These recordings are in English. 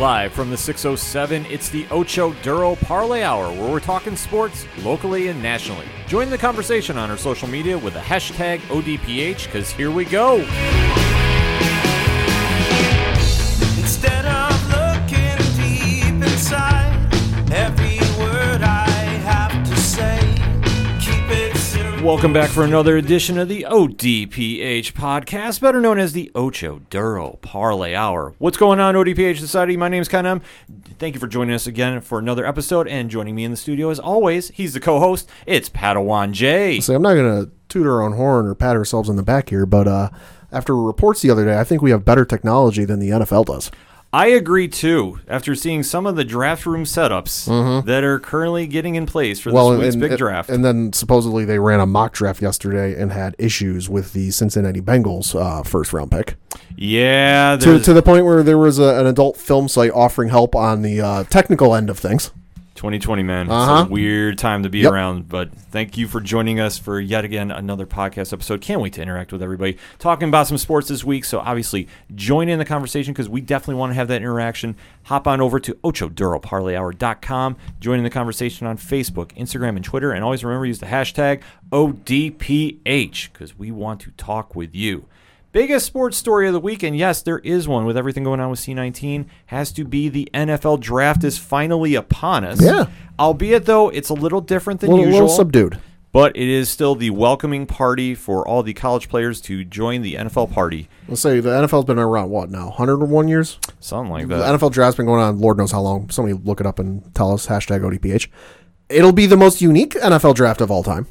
Live from the 607, it's the Ocho Duro Parlay Hour, where we're talking sports locally and nationally. Join the conversation on our social media with the hashtag ODPH, because here we go. Instead of Welcome back for another edition of the ODPH podcast, better known as the Ocho Duro Parlay Hour. What's going on, ODPH Society? My name is Ken M. Thank you for joining us again for another episode. And joining me in the studio, as always, he's the co host. It's Padawan J. Say, I'm not going to toot our own horn or pat ourselves in the back here, but uh, after reports the other day, I think we have better technology than the NFL does. I agree too. After seeing some of the draft room setups that are currently getting in place for this week's big draft, and then supposedly they ran a mock draft yesterday and had issues with the Cincinnati Bengals uh, first round pick yeah, to, to the point where there was a, an adult film site offering help on the uh, technical end of things. 2020, man. It's Uh-huh. a weird time to be Yep. around, but thank you for joining us for yet again another podcast episode. Can't wait to interact with everybody, talking about some sports this week. So obviously, join in the conversation because we definitely want to have that interaction. Hop on over to ochoduroparlayhour.com, join in the conversation on Facebook, Instagram, and Twitter, and always remember use the hashtag ODPH because we want to talk with you. Biggest sports story of the week, and yes, there is one with everything going on with C19, has to be the NFL draft is finally upon us. Yeah. Albeit, though, it's a little different A than little, usual. little subdued. but it is still the welcoming party for all the college players to join the NFL party. Let's say the NFL's been around, what now, 101 years? Something like that. The. NFL draft's been going on Lord knows how long. Somebody look it up and tell us, hashtag ODPH. It'll be the most unique NFL draft of all time.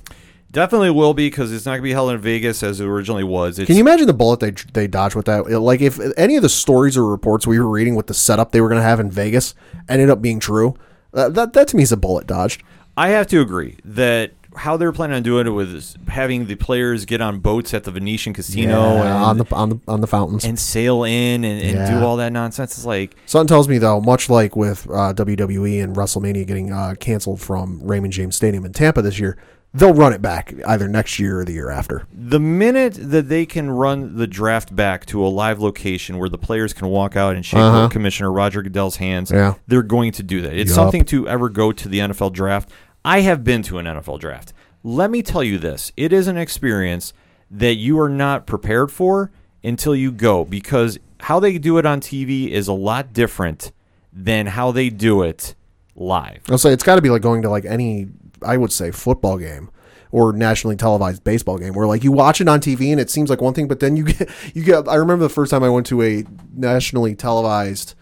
Definitely will be because it's not going to be held in Vegas as it originally was. It's, Can you imagine the bullet they they dodged with that? Like if any of the stories or reports we were reading with the setup they were going to have in Vegas ended up being true, uh, that that to me is a bullet dodged. I have to agree that how they're planning on doing it was having the players get on boats at the Venetian Casino Yeah, and, on the on the on the fountains. and sail in and, and Yeah. do all that nonsense. It's like Something tells me though, much like with uh, WWE and WrestleMania getting uh, canceled from Raymond James Stadium in Tampa this year, they'll run it back either next year or the year after. the minute that they can run the draft back to a live location where the players can walk out and shake Uh-huh. Commissioner Roger Goodell's hands, Yeah. they're going to do that. It's Yup. something to ever go to the NFL draft. I have been to an NFL draft. Let me tell you this it is an experience that you are not prepared for until you go because how they do it on TV is a lot different than how they do it live. I'll say it's got to be like going to like any, I would say, football game or nationally televised baseball game where like you watch it on TV and it seems like one thing, but then you get you get. I remember the first time I went to a nationally televised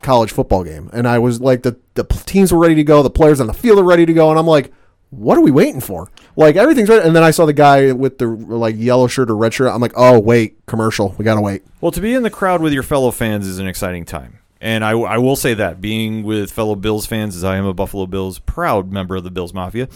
college football game and I was like the the teams were ready to go, the players on the field are ready to go, and I'm like. What are we waiting for? Like everything's ready, and then I saw the guy with the like yellow shirt or red shirt. I'm like, oh wait, commercial. We gotta wait. Well, to be in the crowd with your fellow fans is an exciting time. And I, I will say that being with fellow Bills fans, as I am a Buffalo Bills proud member of the Bills Mafia,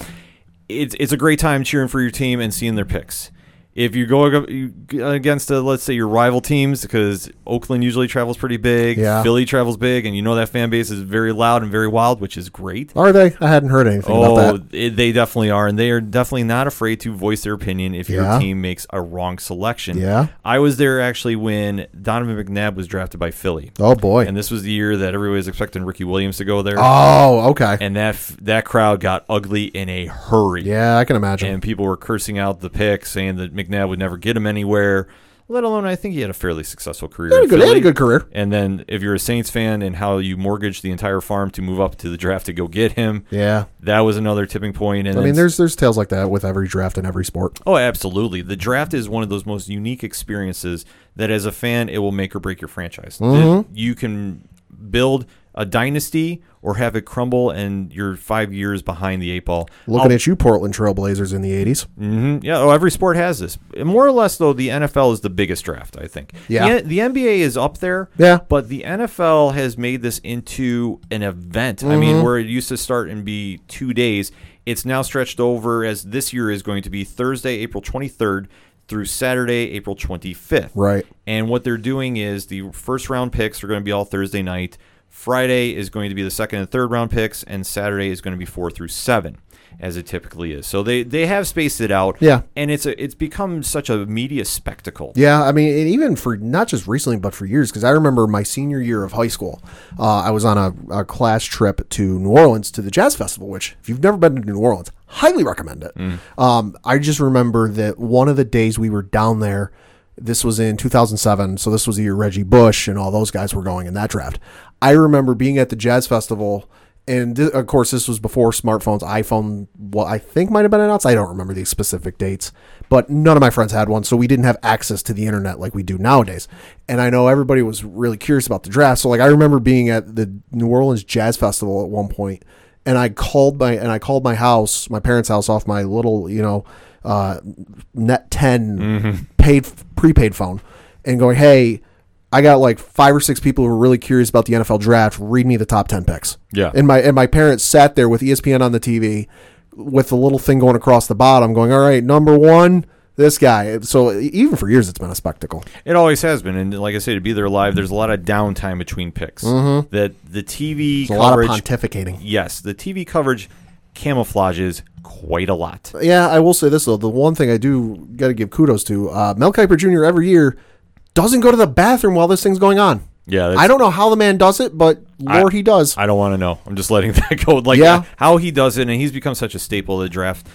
it's it's a great time cheering for your team and seeing their picks. If you go ag- against, uh let's say, your rival teams, because Oakland usually travels pretty big, Yeah. Philly travels big, and you know that fan base is very loud and very wild, which is great. Are they? I hadn't heard anything Oh, about that. it- they definitely are, and they are definitely not afraid to voice their opinion if your team makes a wrong selection. Yeah. I was there actually when Donovan McNabb was drafted by Philly, Oh boy. and this was the year that everybody was expecting Ricky Williams to go there, oh, okay. and that f- that crowd got ugly in a hurry. Yeah, I can imagine. and people were cursing out the pick, saying that McNabb would never get him anywhere. Let alone, I think he had a fairly successful career. They had, a good, had a good career. And then, if you're a Saints fan and how you mortgaged the entire farm to move up to the draft to go get him, Yeah. that was another tipping point. And I mean, there's there's tales like that with every draft in every sport. Oh, absolutely. The draft is one of those most unique experiences that, as a fan, it will make or break your franchise. Mm-hmm. You can build a dynasty or have it crumble, and you're five years behind the eight ball. Looking at you, Portland Trailblazers in the '80s. hmm Yeah, oh, every sport has this. More or less, though, the NFL is the biggest draft, I think. Yeah. The, the NBA is up there. Yeah. But the NFL has made this into an event. I Mm-hmm. mean, where it used to start and be two days, it's now stretched over as this year is going to be Thursday, April 23rd through Saturday, April 25th. Right. And what they're doing is the first round picks are going to be all Thursday night. Friday is going to be the second and third round picks, and Saturday is going to be four through seven. as it typically is. So they they have spaced it out. Yeah. and it's a it's become such a media spectacle. Yeah, I mean, and even for not just recently, but for years, because I remember my senior year of high school, uh, I was on a, a class trip to New Orleans to the Jazz Festival, which, if you've never been to New Orleans, highly recommend it. Um, I just remember that one of the days we were down there, this was in 2007, so this was the year Reggie Bush and all those guys were going in that draft. I remember being at the Jazz Festival. And th- of course, this was before smartphones. iPhone, what I think might have been announced. I don't remember the specific dates, but none of my friends had one, so we didn't have access to the internet like we do nowadays. And I know everybody was really curious about the draft. So, like, I remember being at the New Orleans Jazz Festival at one point, and I called my and I called my house, my parents' house, off my little, you know, uh, Net 10 paid prepaid phone, and going, "Hey, I got like five or six people who are really curious about the NFL draft. Read me the top ten picks." Yeah. And my and my parents sat there with ESPN on the TV, with the little thing going across the bottom, going, "All right, number one, this guy." So even for years, it's been a spectacle. It always has been, and like I say, to be there live, there's a lot of downtime between picks. That the TV There's Mm-hmm. a lot of coverage, pontificating. yes, the TV coverage camouflages quite a lot. Yeah, I will say this though. The one thing I do got to give kudos to uh, Mel Kiper Jr. every year doesn't go to the bathroom while this thing's going on. Yeah, I don't know how the man does it, but Lord, he does. I don't want to know. I'm just letting that go. Like Yeah. how he does it, and he's become such a staple of the draft.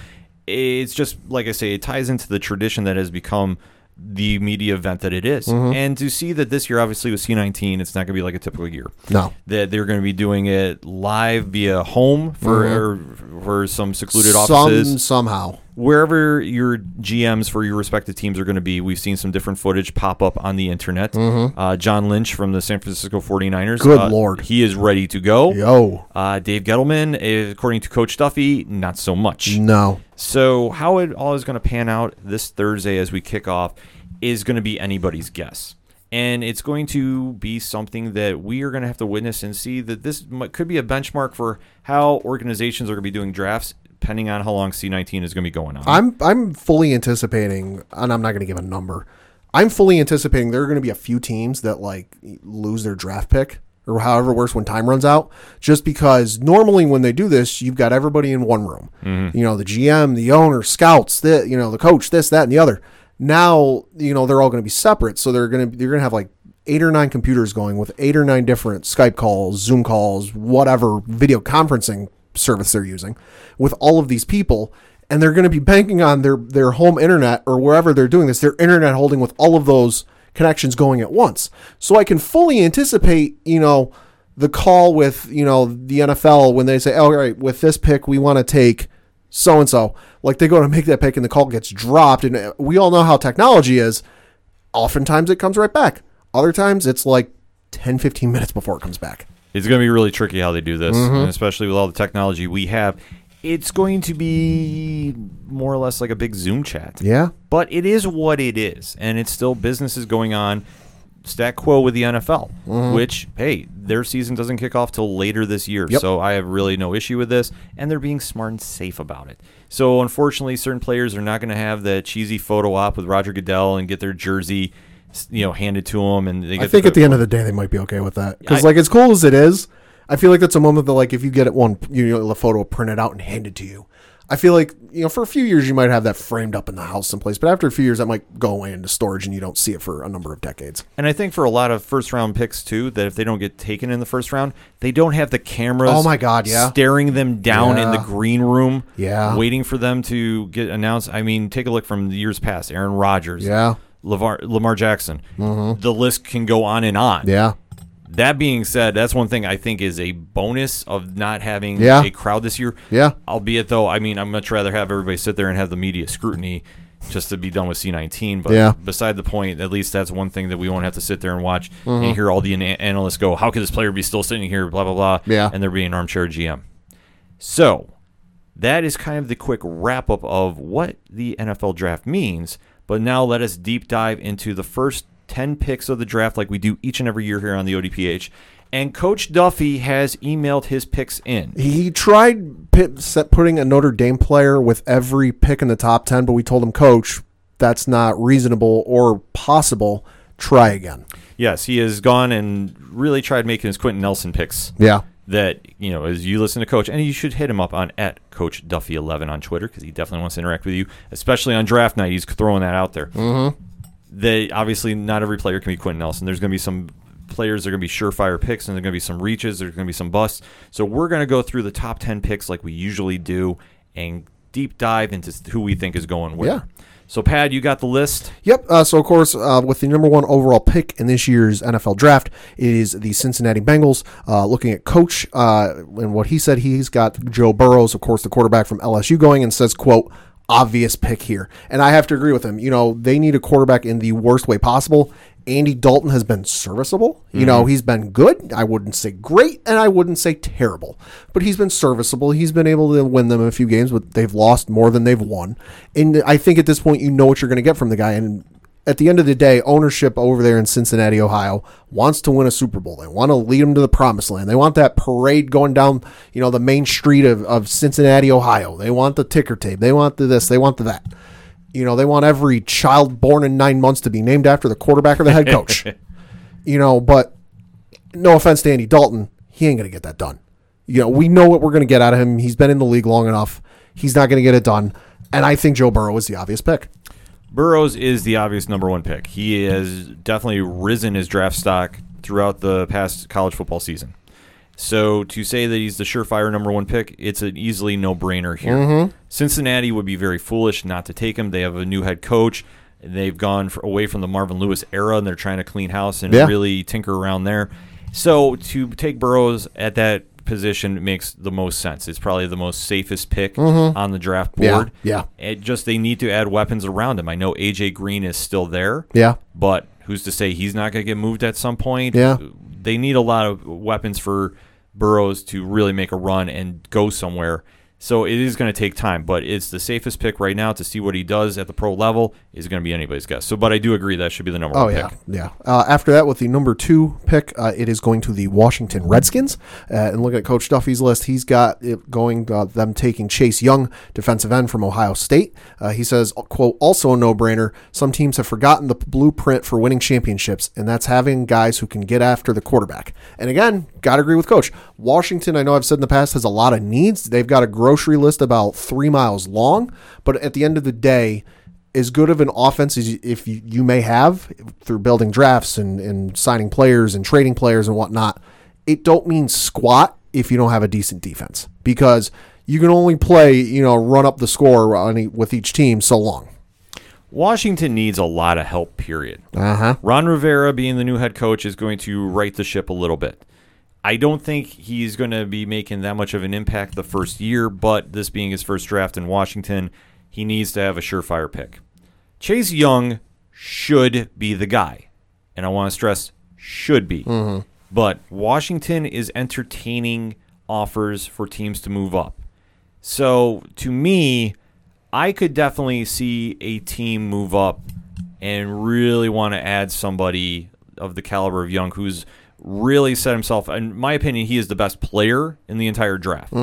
It's just like I say, it ties into the tradition that has become the media event that it is. Mm-hmm. And to see that this year, obviously with C19, it's not going to be like a typical year. No. that they're going to be doing it live via home for or for some secluded Mm-hmm. Some offices somehow. Wherever your GMs for your respective teams are going to be, we've seen some different footage pop up on the internet. Uh, John Lynch from the San Francisco 49ers. Mm-hmm. Good uh, Lord. He is ready to go. Yo, Uh, Dave Gettleman, eh, according to Coach Duffy, not so much. no. So, how it all is going to pan out this Thursday as we kick off is going to be anybody's guess. And it's going to be something that we are going to have to witness and see that this could be a benchmark for how organizations are going to be doing drafts, depending on how long C19 is going to be going on. I'm I'm fully anticipating, and I'm not going to give a number. I'm fully anticipating there are going to be a few teams that like lose their draft pick or however it works when time runs out. Just because normally when they do this, you've got everybody in one room. Mm-hmm. You know, the GM, the owner, scouts, the you know the coach, this, that, and the other. Now you know they're all going to be separate, so they're going to they're going to have like eight or nine computers going with eight or nine different Skype calls, Zoom calls, whatever video conferencing service they're using with all of these people and they're going to be banking on their their home internet or wherever they're doing this their internet holding with all of those connections going at once. So i can fully anticipate you know the call with you know the NFL when they say oh all right with this pick we want to take so and so like they go to make that pick and the call gets dropped and uh, we all know how technology is. Oftentimes it comes right back. Other times it's like 10 15 minutes before it comes back It's going to be really tricky how they do this, Mm-hmm. and especially with all the technology we have. It's going to be more or less like a big Zoom chat. yeah But it is what it is, and it's still businesses going on. Stat quo with the NFL, Mm-hmm. which hey, their season doesn't kick off till later this year, Yep. so I have really no issue with this, and they're being smart and safe about it. So unfortunately, certain players are not going to have that cheesy photo op with Roger Goodell and get their jersey, you know, handed to them, and they get I think at the end of the day they might be okay with that because like as cool as it is, I feel like that's a moment that like if you get it one you know the photo printed out and handed to you, I feel like you know for a few years you might have that framed up in the house someplace, but after a few years that might go away into storage and you don't see it for a number of decades. And I think for a lot of first round picks too, that if they don't get taken in the first round, they don't have the cameras. Oh my God, yeah. staring them down in the Yeah. green room. Yeah. waiting for them to get announced. I mean, take a look from the years past. Aaron Rodgers. Yeah. Lavar, Lamar Jackson. The list can go on and on. Yeah, That being said, that's one thing I think is a bonus of not having Yeah. a crowd this year. Yeah. Albeit though, I mean, I'd much rather have everybody sit there and have the media scrutiny just to be done with C19. But Yeah. beside the point, at least that's one thing that we won't have to sit there and watch Mm-hmm. and hear all the ana- analysts go, "How could this player be still sitting here?" Blah blah blah. Yeah. and there being an armchair GM. So that is kind of the quick wrap up of what the NFL draft means. But now let us deep dive into the first 10 picks of the draft, like we do each and every year here on the ODPH. And Coach Duffy has emailed his picks in. he tried putting a Notre Dame player with every pick in the top ten, but we told him, Coach, that's not reasonable or possible. Try again. Yes, he has gone and really tried making his Quenton Nelson picks. Yeah, that you know as you listen to Coach, and you should hit him up on at Coach Duffy eleven on Twitter because he definitely wants to interact with you, especially on draft night. He's throwing that out there. Mm-hmm. They obviously not every player can be Quenton Nelson. There's going to be some players that are going to be surefire picks, and there's going to be some reaches. There's going to be some busts. So we're going to go through the top ten picks like we usually do and deep dive into who we think is going where. Yeah. So Pad, you got the list. Yep. Uh, so, of course, uh, with the number one overall pick in this year's NFL draft, is the Cincinnati Bengals. Uh, looking at coach uh, and what he said, he's got Joe Burrows, of course, the quarterback from LSU, going and says, "quote Obvious pick here." And I have to agree with him. You know, they need a quarterback in the worst way possible. Andy Dalton has been serviceable. You know, mm-hmm. he's been good. I wouldn't say great, and I wouldn't say terrible, but he's been serviceable. He's been able to win them a few games, but they've lost more than they've won. And I think at this point, you know what you're going to get from the guy. And at the end of the day, ownership over there in Cincinnati, Ohio, wants to win a Super Bowl. They want to lead them to the promised land. They want that parade going down, you know, the main street of, of Cincinnati, Ohio. They want the ticker tape. They want the this. They want the that. You know, they want every child born in nine months to be named after the quarterback or the head coach. you know, but no offense to Andy Dalton, he ain't going to get that done. You know, we know what we're going to get out of him. He's been in the league long enough. He's not going to get it done. And I think Joe Burrow is the obvious pick. Burrows is the obvious number one pick. He has definitely risen his draft stock throughout the past college football season. So to say that he's the surefire number one pick, it's an easily no brainer here. Mm-hmm. Cincinnati would be very foolish not to take him. They have a new head coach. They've gone for, away from the Marvin Lewis era, and they're trying to clean house and Yeah. really tinker around there. So to take Burrows at that position makes the most sense. It's probably the most safest pick mm-hmm. on the draft Yeah, board. yeah. It just they need to add weapons around him. I know AJ Green is still there. Yeah. But who's to say he's not going to get moved at some point? Yeah. They need a lot of weapons for Burrows to really make a run and go somewhere. So it is going to take time, but it's the safest pick right now to see what he does at the pro level is going to be anybody's guess. So, but I do agree that should be the number Oh one yeah, pick. yeah. Uh, after that, with the number two pick, uh, it is going to the Washington Redskins. Uh, and looking at Coach Duffy's list, he's got it going uh, them taking Chase Young, defensive end from Ohio State. Uh, he says, "quote Also a no-brainer. Some teams have forgotten the blueprint for winning championships, and that's having guys who can get after the quarterback." And again, got to agree with Coach. Washington, I know I've said in the past, has a lot of needs. They've got a grocery list about three miles long, but at the end of the day as good of an offense as you, if you, you may have through building drafts and, and signing players and trading players and whatnot, it don't mean squat if you don't have a decent defense because you can only play, you know, run up the score on with each team so long. Washington needs a lot of help, period. Uh huh. Ron Rivera, being the new head coach, is going to right the ship a little bit. I don't think he's going to be making that much of an impact the first year, but this being his first draft in Washington, he needs to have a surefire pick. Chase Young should be the guy. And I want to stress should be. Mm-hmm. But Washington is entertaining offers for teams to move up. So to me, I could definitely see a team move up and really want to add somebody of the caliber of Young who's really set himself. In my opinion, he is the best player in the entire draft.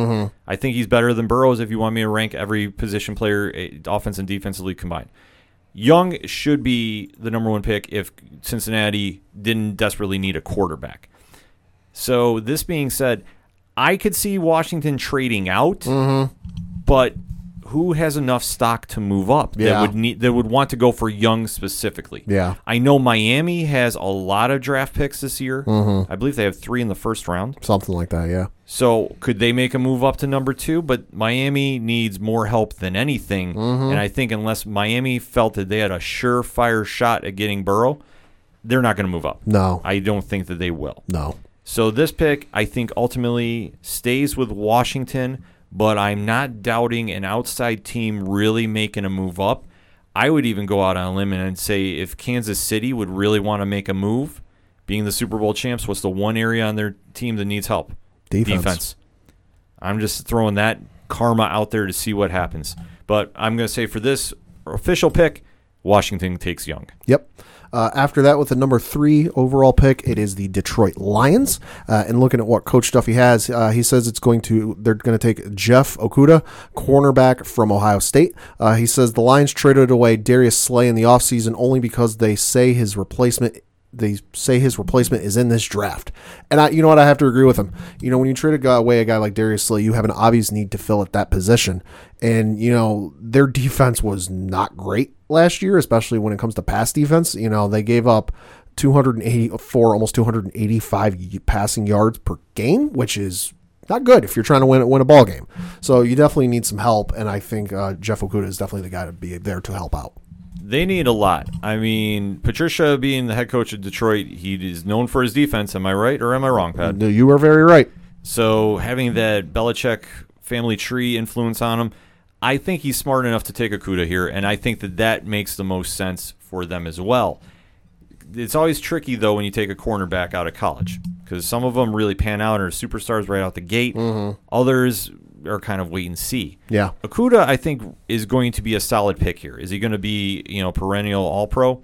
I think he's better than Burrows if you want me to rank every position player, eh, offense and defensively combined. Young should be the number one pick if Cincinnati didn't desperately need a quarterback. So this being said, I could see Washington trading out, but who has enough stock to move up that Yeah. would need that would want to go for Young specifically? Yeah. I know Miami has a lot of draft picks this year. Mm-hmm. I believe they have three in the first round. Something like that. Yeah. So could they make a move up to number two? But Miami needs more help than anything. Mm-hmm. And I think unless Miami felt that they had a surefire shot at getting Burrow, they're not going to move up. No. I don't think that they will. No. So this pick, I think, ultimately stays with Washington, but I'm not doubting an outside team really making a move up. I would even go out on a limb and say if Kansas City would really want to make a move, being the Super Bowl champs, what's the one area on their team that needs help? Defense. I'm just throwing that karma out there to see what happens. But I'm going to say for this official pick, Washington takes Young. Yep. Uh, after that, with the number three overall pick, it is the Detroit Lions. Uh, and looking at what Coach Duffy has, uh, he says it's going to they're going to take Jeff Okudah, cornerback from Ohio State. Uh, he says the Lions traded away Darius Slay in the offseason only because they say his replacement they say his replacement is in this draft. And I, you know what, I have to agree with him. You know, when you trade away a guy like Darius Slay, you have an obvious need to fill at that position. And you know, their defense was not great last year, especially when it comes to pass defense. You know, they gave up 284, almost 285 passing yards per game, which is not good if you're trying to win win a ball game. So you definitely need some help, and I think uh, Jeff Okudah is definitely the guy to be there to help out. They need a lot. I mean, Patricia being the head coach of Detroit, he is known for his defense. Am I right or am I wrong, Pat? No, you are very right. So having that Belichick family tree influence on him, I think he's smart enough to take Akuda here, and I think that that makes the most sense for them as well. It's always tricky though when you take a cornerback out of college because some of them really pan out and are superstars right out the gate. Mm-hmm. Others are kind of wait and see. Yeah. Akuda, I think, is going to be a solid pick here. Is he going to be, you know, perennial All Pro?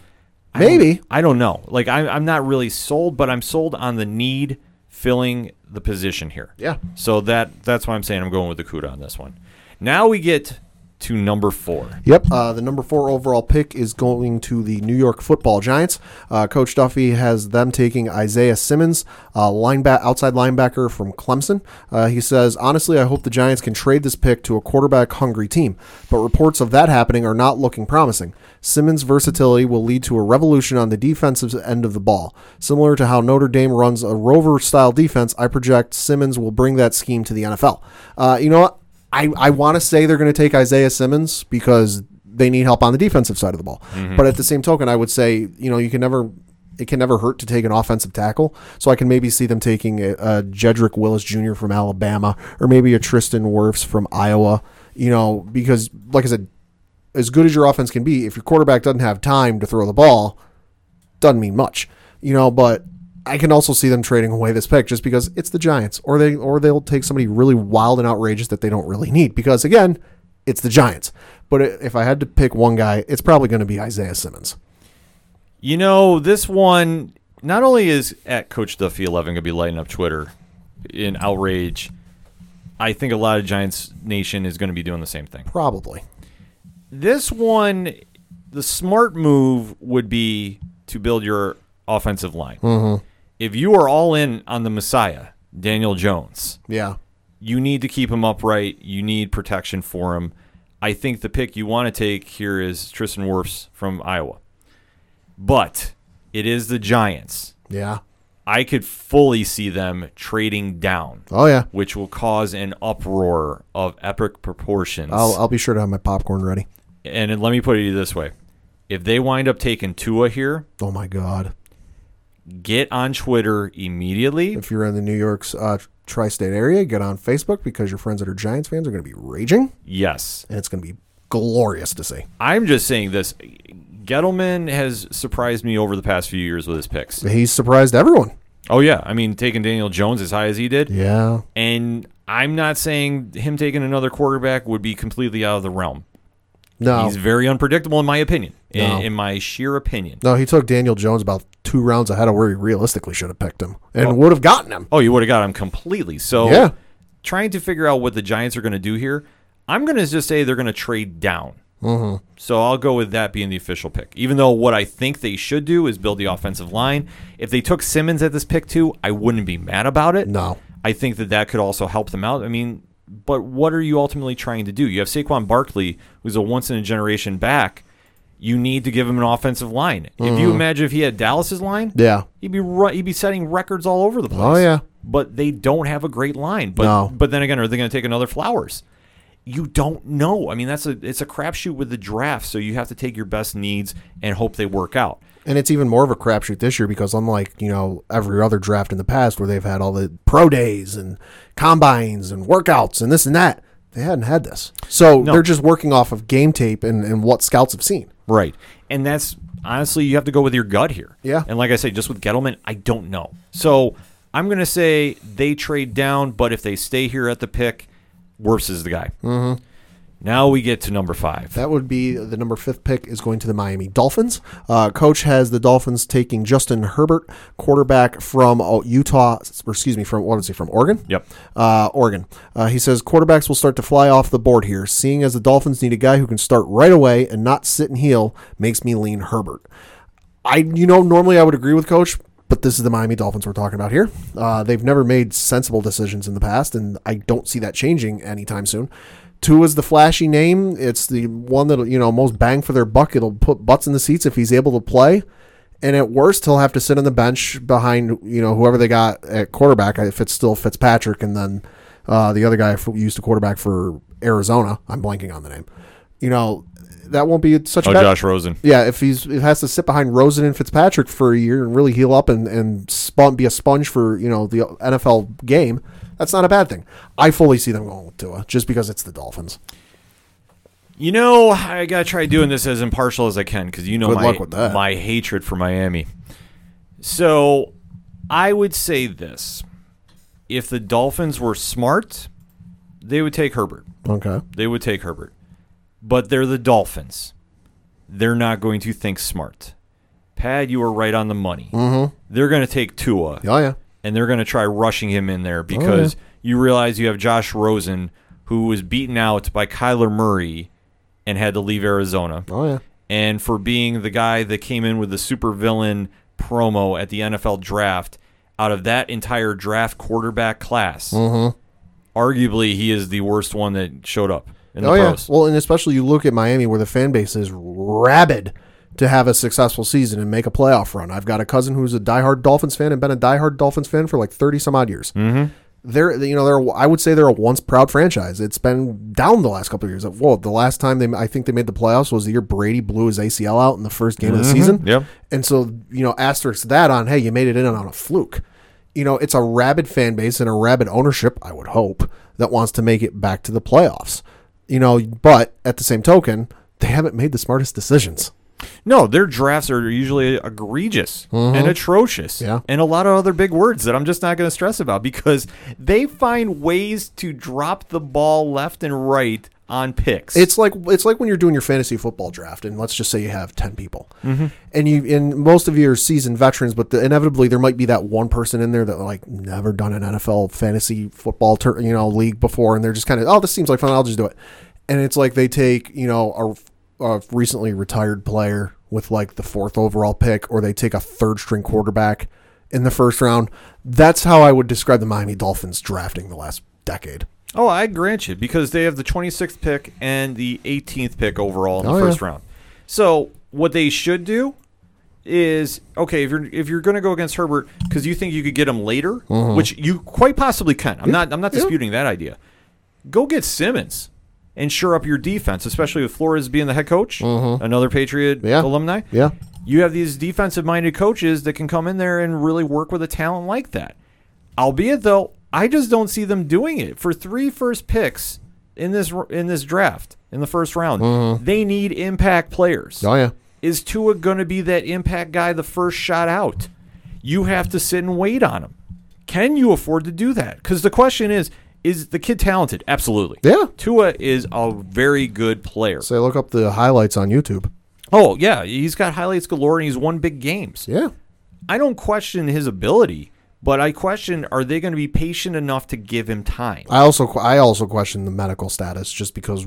Maybe. I don't know. Like I'm, I'm not really sold, but I'm sold on the need filling the position here. Yeah. So that that's why I'm saying I'm going with the Kuda on this one. Now we get to number four. Yep. Uh, the number four overall pick is going to the New York Football Giants. Uh, Coach Duffy has them taking Isaiah Simmons, uh, lineback outside linebacker from Clemson. Uh, he says, honestly, I hope the Giants can trade this pick to a quarterback hungry team, but reports of that happening are not looking promising. Simmons' versatility will lead to a revolution on the defensive end of the ball. Similar to how Notre Dame runs a rover style defense, I project Simmons will bring that scheme to the NFL. Uh, you know what? I, I want to say they're going to take Isaiah Simmons because they need help on the defensive side of the ball. Mm-hmm. But at the same token, I would say, you know, you can never. It can never hurt to take an offensive tackle, so I can maybe see them taking a, a Jedrick Willis Jr. from Alabama, or maybe a Tristan Wirfs from Iowa. You know, because like I said, as good as your offense can be, if your quarterback doesn't have time to throw the ball, doesn't mean much. You know, but I can also see them trading away this pick just because it's the Giants, or they or they'll take somebody really wild and outrageous that they don't really need because again, it's the Giants. But if I had to pick one guy, it's probably going to be Isaiah Simmons. You know, this one not only is at Coach Duffy eleven going to be lighting up Twitter in outrage. I think a lot of Giants Nation is going to be doing the same thing. Probably. This one, the smart move would be to build your offensive line. Mm-hmm. If you are all in on the Messiah, Daniel Jones, Yeah. you need to keep him upright. You need protection for him. I think the pick you want to take here is Tristan Wirfs from Iowa. But it is the Giants. Yeah. I could fully see them trading down, Oh yeah. which will cause an uproar of epic proportions. I'll I'll be sure to have my popcorn ready. and let me put it this way. If they wind up taking Tua here, Oh my god. Get on Twitter immediately. If you're in the New York's uh, tri-state area, get on Facebook because your friends that are Giants fans are going to be raging, Yes. and it's going to be glorious to see. I'm just saying this. Gettleman has surprised me over the past few years with his picks. He's surprised everyone. Oh yeah, I mean taking Daniel Jones as high as he did, Yeah. and I'm not saying him taking another quarterback would be completely out of the realm. No. He's very unpredictable in my opinion. In, No. in my sheer opinion. No, he took Daniel Jones about two rounds ahead of where he realistically should have picked him and would have gotten him. Oh, you would have got him completely. So Yeah. trying to figure out what the Giants are going to do here, I'm going to just say they're going to trade down. Mm-hmm. So I'll go with that being the official pick. Even though what I think they should do is build the offensive line. If they took Simmons at this pick too, I wouldn't be mad about it. No. I think that that could also help them out. I mean, but what are you ultimately trying to do? You have Saquon Barkley, who's a once in a generation back. You need to give him an offensive line. If you mm-hmm. imagine if he had Dallas's line, Yeah. he'd be ru- he'd be setting records all over the oh, place. Oh, yeah. But they don't have a great line. But No. but then again, are they going to take another Flowers? You don't know. I mean, that's a it's a crapshoot with the draft. So you have to take your best needs and hope they work out. And it's even more of a crapshoot this year because unlike, you know, every other draft in the past where they've had all the pro days and combines and workouts and this and that, they hadn't had this. So No. they're just working off of game tape and, and what scouts have seen. Right. And that's honestly, you have to go with your gut here. Yeah. And like I say, just with Gettleman, I don't know. So I'm going to say they trade down, but if they stay here at the pick, Wirfs is the guy. Mm-hmm. Now we get to number five. That would be the number fifth pick is going to the Miami Dolphins. Uh, coach has the Dolphins taking Justin Herbert, quarterback from uh, Utah, or excuse me, from what was he from Oregon? Yep. Uh, Oregon. Uh, he says quarterbacks will start to fly off the board here. Seeing as the Dolphins need a guy who can start right away and not sit and heal makes me lean Herbert. I you know normally I would agree with coach, but this is the Miami Dolphins we're talking about here. Uh, they've never made sensible decisions in the past, and I don't see that changing anytime soon. Tua is the flashy name. It's the one that'll, you know most bang for their buck. It'll put butts in the seats if he's able to play. And at worst, he'll have to sit on the bench behind you know whoever they got at quarterback. If it's still Fitzpatrick, and then uh, the other guy used to quarterback for Arizona. I'm blanking on the name. You know that won't be such a Oh, bad, Josh Rosen. yeah, if he's if has to sit behind Rosen and Fitzpatrick for a year and really heal up and and spun, be a sponge for you know the NFL game, that's not a bad thing. I fully see them going with Tua just because it's the Dolphins. You know, I gotta try doing this as impartial as I can because you know Good my luck with that. my hatred for Miami. So, I would say this: if the Dolphins were smart, they would take Herbert. Okay, They would take Herbert, but they're the Dolphins. They're not going to think smart. Pad, you were right on the money. Mm-hmm. They're going to take Tua oh yeah, and they're going to try rushing him in there because you realize you have Josh Rosen, who was beaten out by Kyler Murray and had to leave Arizona. oh yeah, And for being the guy that came in with the supervillain promo at the NFL draft, out of that entire draft quarterback class, Mm-hmm. arguably he is the worst one that showed up in the oh yeah. Well, and especially you look at Miami where the fan base is rabid to have a successful season and make a playoff run. I've got a cousin who's a diehard Dolphins fan and been a diehard Dolphins fan for like thirty some odd years. Mm-hmm. They're you know they're I would say they're a once proud franchise. It's been down the last couple of years. Well, the last time they I think they made the playoffs was the year Brady blew his ACL out in the first game of the season. Yep. And so you know asterisk that on hey you made it in on a fluke. You know it's a rabid fan base and a rabid ownership. I would hope that wants to make it back to the playoffs. You know, but at the same token, they haven't made the smartest decisions. No, their drafts are usually egregious and atrocious. Mm-hmm. Yeah. And a lot of other big words that I'm just not going to stress about because they find ways to drop the ball left and right on picks. It's like it's like when you're doing your fantasy football draft, and let's just say you have ten people, Mm-hmm. and you and most of you are seasoned veterans, but the, inevitably there might be that one person in there that like never done an NFL fantasy football tur you know league before, and they're just kind of oh this seems like fun, I'll just do it, and it's like they take you know a, a recently retired player with like the fourth overall pick, or they take a third string quarterback in the first round. That's how I would describe the Miami Dolphins drafting the last decade. Oh, I grant you because they have the 26th pick and the 18th pick overall in the Oh, first yeah. round. So what they should do is okay if you're if you're going to go against Herbert because you think you could get him later, uh-huh. which you quite possibly can. I'm not I'm not disputing that idea. Go get Simmons and shore up your defense, especially with Flores being the head coach, uh-huh. another Patriot. Yeah. alumni. Yeah. You have these defensive minded coaches that can come in there and really work with a talent like that. Albeit though, I just don't see them doing it for three first picks in this in this draft in the first round. Mm-hmm. They need impact players. Oh yeah. Is Tua going to be that impact guy the first shot out? You have to sit and wait on him. Can you afford to do that? Because the question is, is the kid talented? Absolutely. Yeah. Tua is a very good player. So look up the highlights on YouTube. Oh yeah, he's got highlights galore and he's won big games. Yeah. I don't question his ability, but I question are they going to be patient enough to give him time? I also I also question the medical status just because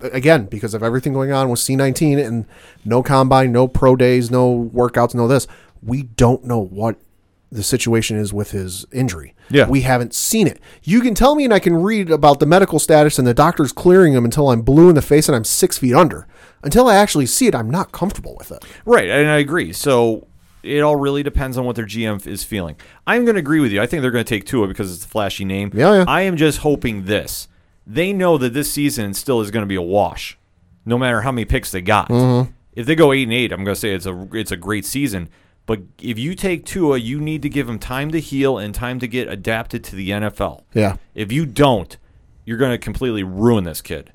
again because of everything going on with C19 and no combine, no pro days, no workouts, no this. We don't know what the situation is with his injury. Yeah. We haven't seen it. You can tell me and I can read about the medical status and the doctor's clearing him until I'm blue in the face and I'm six feet under. Until I actually see it, I'm not comfortable with it. Right, and I agree. So it all really depends on what their GM is feeling. I'm going to agree with you. I think they're going to take Tua because it's a flashy name. Yeah, yeah. I am just hoping this. They know that this season still is going to be a wash, no matter how many picks they got. Mm-hmm. If they go eight and eight, I'm going to say it's a it's a great season. But if you take Tua, you need to give him time to heal and time to get adapted to the NFL. Yeah. If you don't, you're going to completely ruin this kid,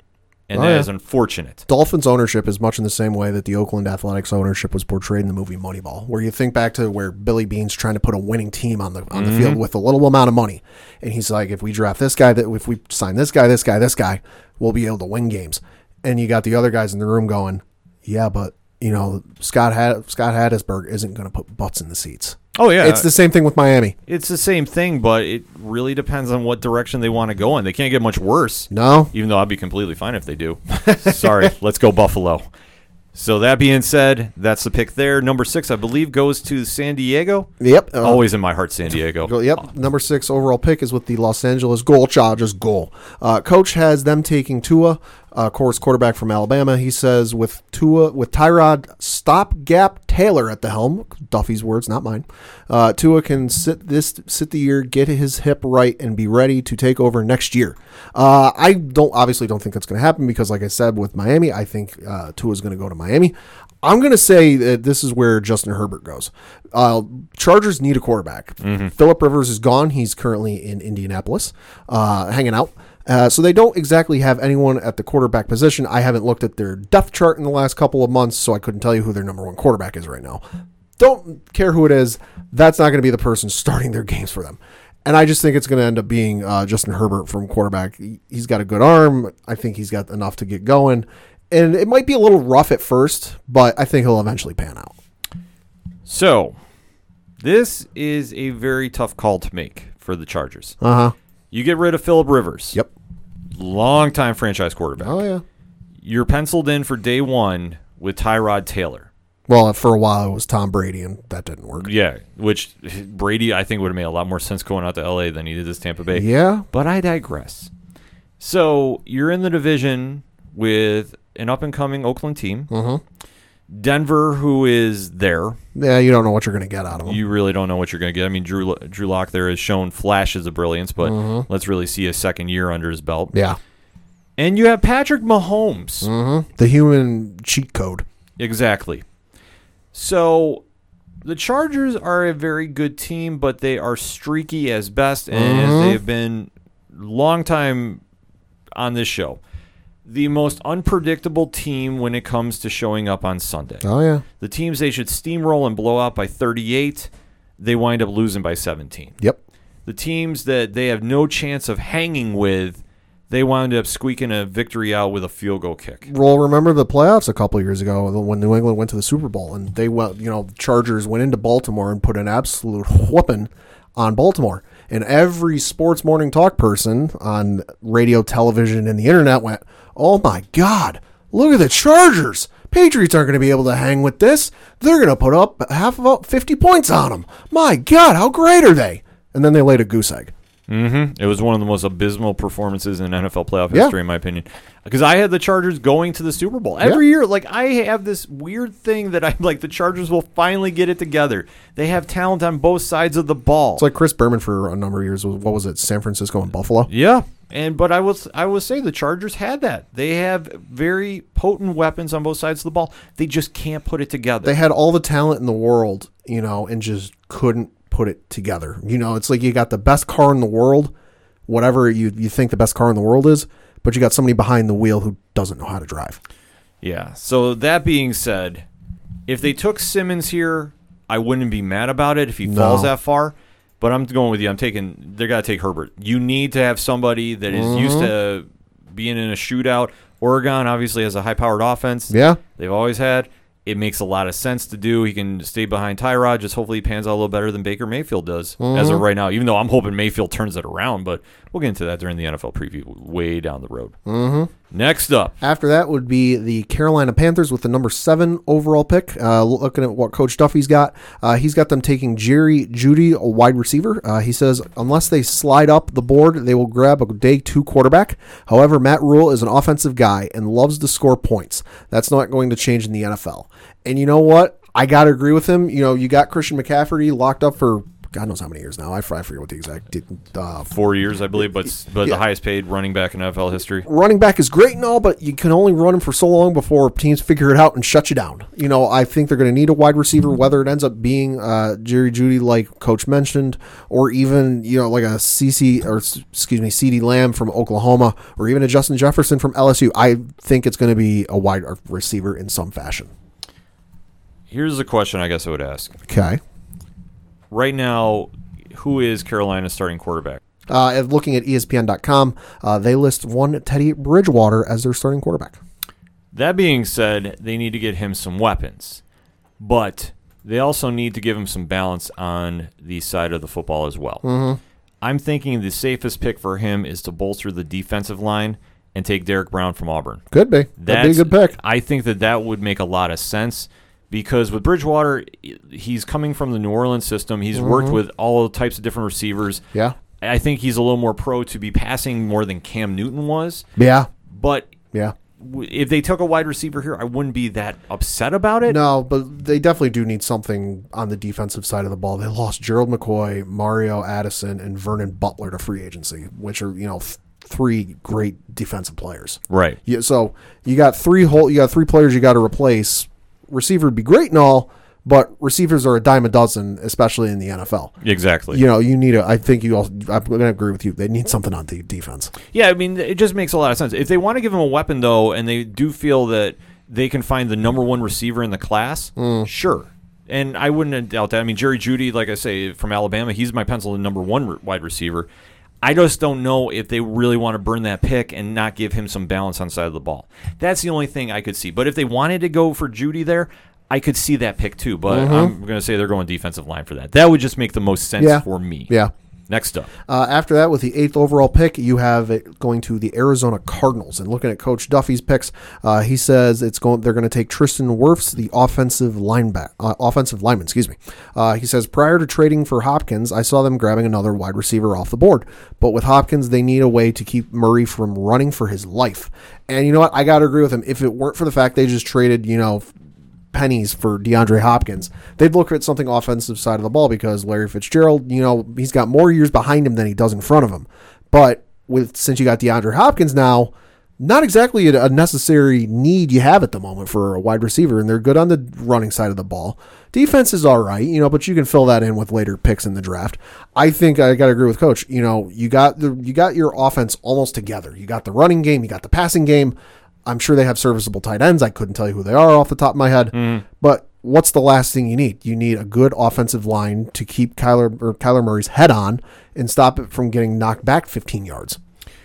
and Oh, that yeah. is unfortunate. Dolphins ownership is much in the same way that the Oakland Athletics ownership was portrayed in the movie Moneyball, where you think back to where Billy Beane's trying to put a winning team on the on the field mm-hmm. with a little amount of money, and he's like, if we draft this guy, that if we sign this guy, this guy, this guy, we'll be able to win games. And you got the other guys in the room going, yeah, but you know Scott Had- Scott Hattisburg isn't going to put butts in the seats. Oh yeah, It's the same thing with Miami. It's the same thing, but it really depends on what direction they want to go in. They can't get much worse. No, Even though I'd be completely fine if they do. Sorry, let's go Buffalo. So that being said, that's the pick there. Number six, I believe, goes to San Diego. Yep. uh, Always in my heart, San Diego. Go- Yep, number six overall pick is with the Los Angeles Goal Chargers. Goal. Uh, coach has them taking Tua, uh, of course, quarterback from Alabama. He says with Tua, with Tyrod stopgap Taylor at the helm, Duffy's words, not mine. Uh, Tua can sit this sit the year, get his hip right, and be ready to take over next year. Uh, I don't obviously don't think that's going to happen because, like I said, with Miami, I think uh, Tua is going to go to Miami. I'm going to say that this is where Justin Herbert goes. Uh, Chargers need a quarterback. Philip Rivers is gone. He's currently in Indianapolis, uh, hanging out. Uh, so they don't exactly have anyone at the quarterback position. I haven't looked at their depth chart in the last couple of months, so I couldn't tell you who their number one quarterback is right now. Don't care who it is. That's not going to be the person starting their games for them. And I just think it's going to end up being uh, Justin Herbert from quarterback. He- He's got a good arm. I think he's got enough to get going. And it might be a little rough at first, but I think he'll eventually pan out. So, this is a very tough call to make for the Chargers. Uh huh. You get rid of Philip Rivers. Yep. Long-time franchise quarterback. Oh yeah. You're penciled in for day one with Tyrod Taylor. Well, for a while it was Tom Brady, and that didn't work. Yeah, which Brady I think would have made a lot more sense going out to LA than he did this Tampa Bay. Yeah. But I digress. So you're in the division with an up and coming Oakland team. Mm-hmm. Denver, who is there. Yeah, you don't know what you're going to get out of them. You really don't know what you're going to get. I mean, Drew Drew Lock there has shown flashes of brilliance, but let's really see a second year under his belt. yeah. And you have Patrick Mahomes. Mm-hmm. The human cheat code. Exactly. So the Chargers are a very good team, but they are streaky as best, and as Mhm. they've been long time on this show. The most unpredictable team when it comes to showing up on Sunday. Oh yeah. The teams they should steamroll and blow out by 38, they wind up losing by 17. Yep. The teams that they have no chance of hanging with, they wound up squeaking a victory out with a field goal kick. Well, remember the playoffs a couple years ago when New England went to the Super Bowl and they went, you know, Chargers went into Baltimore and put an absolute whooping on Baltimore. And every sports morning talk person on radio, television, and the internet went, "Oh my God, look at the Chargers! Patriots aren't going to be able to hang with this. They're going to put up half about fifty points on them. My God, how great are they?" And then they laid a goose egg. Mm-hmm. It was one of the most abysmal performances in NFL playoff Yeah. history, in my opinion. Because I had the Chargers going to the Super Bowl every year. Like I have this weird thing that I'm like the Chargers will finally get it together. They have talent on both sides of the ball. It's like Chris Berman for a number of years. was- What was it? San Francisco and Buffalo. yeah, and but I will I will say the Chargers had that. They have very potent weapons on both sides of the ball. They just can't put it together. they had all the talent in the world, you know, and just couldn't put it together. You know, it's like you got the best car in the world, whatever you, you think the best car in the world is, but you got somebody behind the wheel who doesn't know how to drive. Yeah. So that being said, if they took Simmons here, I wouldn't be mad about it if he No. falls that far. But I'm going with you. I'm taking. They got to take Herbert. You need to have somebody that is used Mm-hmm. to being in a shootout. Oregon obviously has a high-powered offense. Yeah. They've always had. It makes a lot of sense to do. He can stay behind Tyrod. Just hopefully he pans out a little better than Baker Mayfield does as Mm-hmm. of right now. Even though I'm hoping Mayfield turns it around, but we'll get into that during the NFL preview way down the road. Mm-hmm. Next up, After that would be the Carolina Panthers with the number seven overall pick. Uh, looking at what Coach Duffy's got, uh, he's got them taking Jerry Jeudy, a wide receiver. Uh, he says unless they slide up the board, they will grab a day two quarterback. However, Matt Rhule is an offensive guy and loves to score points. That's not going to change in the NFL. And you know what? I got to agree with him. You know, you got Christian McCaffrey locked up for God knows how many years now. I, I forget what the exact uh, four years, I believe, but but Yeah. the highest paid running back in NFL history. running back is great and all, but you can only run him for so long before teams figure it out and shut you down. You know, I think they're going to need a wide receiver, whether it ends up being uh, Jerry Jeudy, like Coach mentioned, or even you know like a CC or excuse me, CeeDee Lamb from Oklahoma, or even a Justin Jefferson from LSU. I think it's going to be a wide receiver in some fashion. Here's a question I guess I would ask. Okay. Right now, who is Carolina's starting quarterback? Uh, looking at ESPN.com, uh, they list one Teddy Bridgewater as their starting quarterback. That being said, they need to get him some weapons, but they also need to give him some balance on the side of the football as well. I'm thinking the safest pick for him is to bolster the defensive line and take Derrick Brown from Auburn. Could be. That'd be a good pick. I think that that would make a lot of sense because with Bridgewater, he's coming from the New Orleans system. He's worked with all types of different receivers. Mm-hmm. Yeah. I think he's a little more pro to be passing more than Cam Newton was. Yeah. But Yeah. if they took a wide receiver here, I wouldn't be that upset about it. No, but they definitely do need something on the defensive side of the ball. They lost Gerald McCoy, Mario Addison, and Vernon Butler to free agency, which are you know th- three great defensive players. Right. Yeah, so you got three whole, you got three players you got to replace. Receiver would be great and all, but receivers are a dime a dozen, especially in the NFL. Exactly. You know, you need a. I think you all. I'm going to agree with you. They need something on the defense. Yeah, I mean, it just makes a lot of sense. If they want to give him a weapon, though, and they do feel that they can find the number one receiver in the class, mm. sure. And I wouldn't doubt that. I mean, Jerry Jeudy, like I say, from Alabama, he's my pencil in number one wide receiver. I just don't know if they really want to burn that pick and not give him some balance on the side of the ball. That's the only thing I could see. But if they wanted to go for Jeudy there, I could see that pick too. But mm-hmm. I'm going to say they're going defensive line for that. That would just make the most sense Yeah. for me. Yeah. Next up. Uh, after that, with the eighth overall pick, you have it going to the Arizona Cardinals. And looking at Coach Duffy's picks, uh, he says it's going. They're going to take Tristan Wirfs, the offensive lineback, uh, offensive lineman. Excuse me. Uh, he says prior to trading for Hopkins, I saw them grabbing another wide receiver off the board. But with Hopkins, they need a way to keep Murray from running for his life. And you know what? I got to agree with him. If it weren't for the fact they just traded, you know, pennies for DeAndre Hopkins, they'd look at something offensive side of the ball because Larry Fitzgerald, you know, he's got more years behind him than he does in front of him. But with since you got DeAndre Hopkins now, not exactly a, necessary need you have at the moment for a wide receiver, and they're good on the running side of the ball. Defense is all right, you know, but you can fill that in with later picks in the draft. I think I got to agree with Coach. You know, you got the you got your offense almost together. You got the running game, you got the passing game. I'm sure they have serviceable tight ends. I couldn't tell you who they are off the top of my head, but what's the last thing you need? You need a good offensive line to keep Kyler or Kyler Murray's head on and stop it from getting knocked back 15 yards.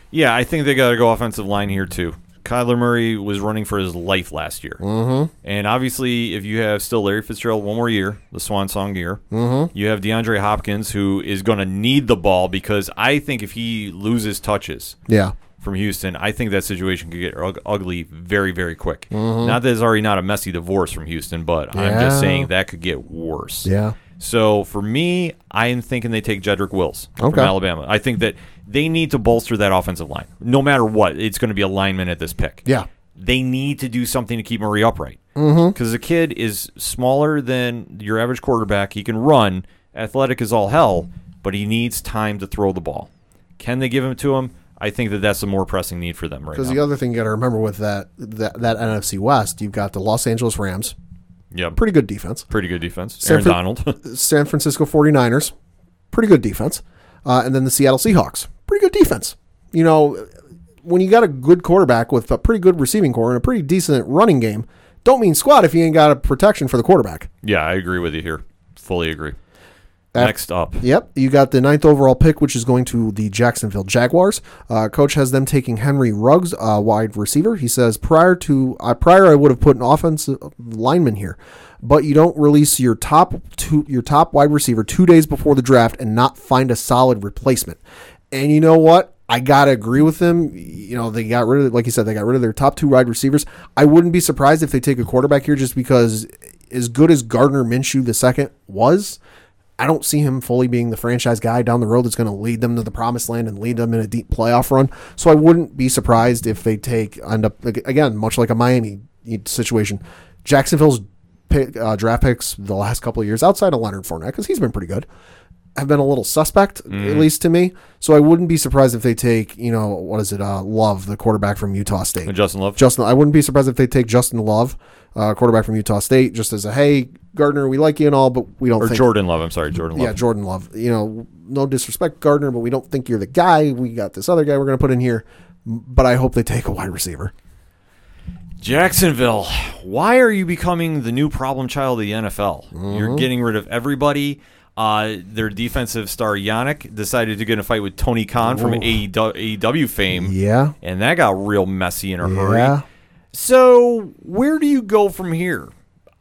Yeah, I think they got to go offensive line here too. Kyler Murray was running for his life last year, mm-hmm. and obviously, if you have still Larry Fitzgerald one more year, the swan song year, mm-hmm. you have DeAndre Hopkins who is going to need the ball because I think if he loses touches Yeah. From Houston, I think that situation could get ugly very, very quick. Mm-hmm. Not that it's already not a messy divorce from Houston, but I'm just saying that could get worse. Yeah. So for me, I am thinking they take Jedrick Wills Okay. from Alabama. I think that they need to bolster that offensive line. No matter what, it's going to be a lineman at this pick. Yeah. They need to do something to keep Murray upright. Mm-hmm. Because the kid is smaller than your average quarterback. He can run. Athletic is all hell, but he needs time to throw the ball. Can they give him to him? I think that that's a more pressing need for them right now. Because the other thing you got to remember with that, that that NFC West, you've got the Los Angeles Rams, yep. pretty good defense. Pretty good defense. San Aaron Donald. San Francisco 49ers, pretty good defense. Uh, and then the Seattle Seahawks, pretty good defense. You know, when you got a good quarterback with a pretty good receiving core and a pretty decent running game, don't mean squat if you ain't got a protection for the quarterback. yeah, I agree with you here. Fully agree. Next up. Yep, you got the ninth overall pick, which is going to the Jacksonville Jaguars. Uh, coach has them taking Henry Ruggs, uh, wide receiver. He says prior to uh, prior, I would have put an offensive lineman here, but you don't release your top two, your top wide receiver two days before the draft and not find a solid replacement. And you know what? I gotta agree with them. You know, they got rid of, like you said, they got rid of their top two wide receivers. I wouldn't be surprised if they take a quarterback here, just because as good as Gardner Minshew the second was, I don't see him fully being the franchise guy down the road that's going to lead them to the promised land and lead them in a deep playoff run. So I wouldn't be surprised if they take end up again, much like a Miami situation. Jacksonville's pick, uh, draft picks the last couple of years, outside of Leonard Fournette, because he's been pretty good, have been a little suspect, at least to me. So I wouldn't be surprised if they take, you know, what is it, uh, Love, the quarterback from Utah State. Justin Love. Justin, I wouldn't be surprised if they take Justin Love, uh, quarterback from Utah State, just as a hey, Gardner, we like you and all, but we don't think. or think Jordan Love. I'm sorry, Jordan Love. yeah, Jordan Love. You know, no disrespect, Gardner, but we don't think you're the guy. We got this other guy we're going to put in here. But I hope they take a wide receiver. Jacksonville, why are you becoming the new problem child of the NFL? You're getting rid of everybody. Uh, their defensive star Yannick decided to get in a fight with Tony Khan from AEW, AEW fame, Yeah. and that got real messy in a hurry. Yeah. So where do you go from here?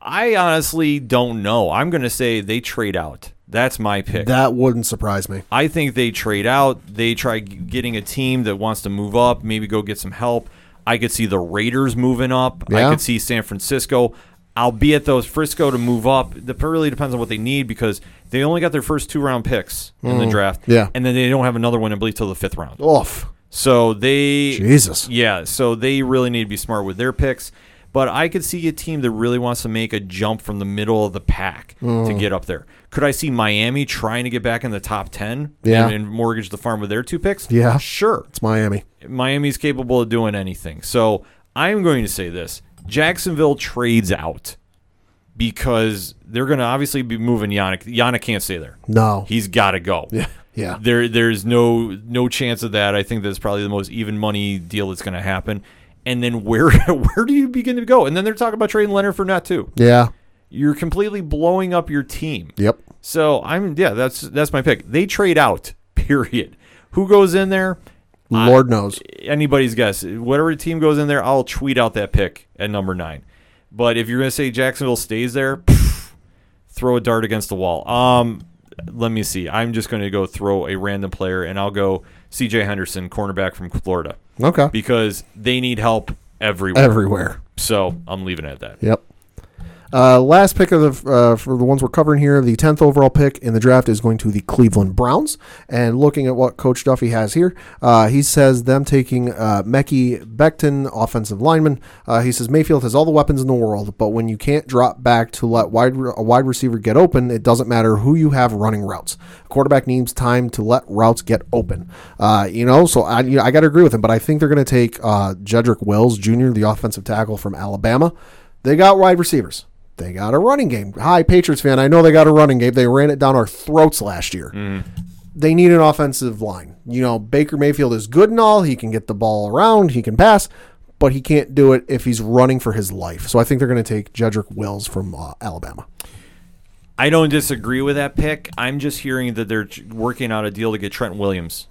I honestly don't know. I'm going to say they trade out. That's my pick. That wouldn't surprise me. I think they trade out. They try getting a team that wants to move up, maybe go get some help. I could see the Raiders moving up. Yeah. I could see San Francisco. Albeit those Frisco to move up, it really depends on what they need because they only got their first two round picks in the draft. Mm. Yeah. And then they don't have another one, I believe, till the fifth round. Oof. So they Jesus. yeah, so they really need to be smart with their picks. But I could see a team that really wants to make a jump from the middle of the pack to Mm. get up there. Could I see Miami trying to get back in the top 10 Yeah. and, and mortgage the farm with their two picks? Yeah. Sure. It's Miami. Miami's capable of doing anything. So I'm going to say this Jacksonville trades out because they're going to obviously be moving Yannick. Yannick can't stay there. No. He's got to go. yeah. Yeah. There, there's no no chance of that. I think that's probably the most even money deal that's going to happen. And then where where do you begin to go? And then they're talking about trading Leonard Fournette too. Yeah. You're completely blowing up your team. Yep. So I'm yeah, that's that's my pick. They trade out. Period. Who goes in there? Lord knows. Anybody's guess. Whatever team goes in there, I'll tweet out that pick at number nine. But if you're going to say Jacksonville stays there, pff, throw a dart against the wall. Um, let me see. I'm just going to go throw a random player, and I'll go C.J. Henderson, cornerback from Florida, Okay. because they need help everywhere. Everywhere. So I'm leaving it at that. Yep. Uh, last pick of the uh, for the ones we're covering here, the tenth overall pick in the draft is going to the Cleveland Browns. And looking at what Coach Duffy has here, uh, he says them taking uh, Mekhi Becton, offensive lineman. Uh, he says Mayfield has all the weapons in the world, but when you can't drop back to let wide a wide receiver get open, it doesn't matter who you have running routes. A quarterback needs time to let routes get open. Uh, you know, so I you know, I got to agree with him, but I think they're going to take uh, Jedrick Wills Jr., the offensive tackle from Alabama. They got wide receivers. They got a running game. Hi, Patriots fan. I know they got a running game. They ran it down our throats last year. They need an offensive line. You know, Baker Mayfield is good and all. He can get the ball around. He can pass, but he can't do it if he's running for his life. So I think they're going to take Jedrick Wills from uh, Alabama. I don't disagree with that pick. I'm just hearing that they're working out a deal to get Trent Williams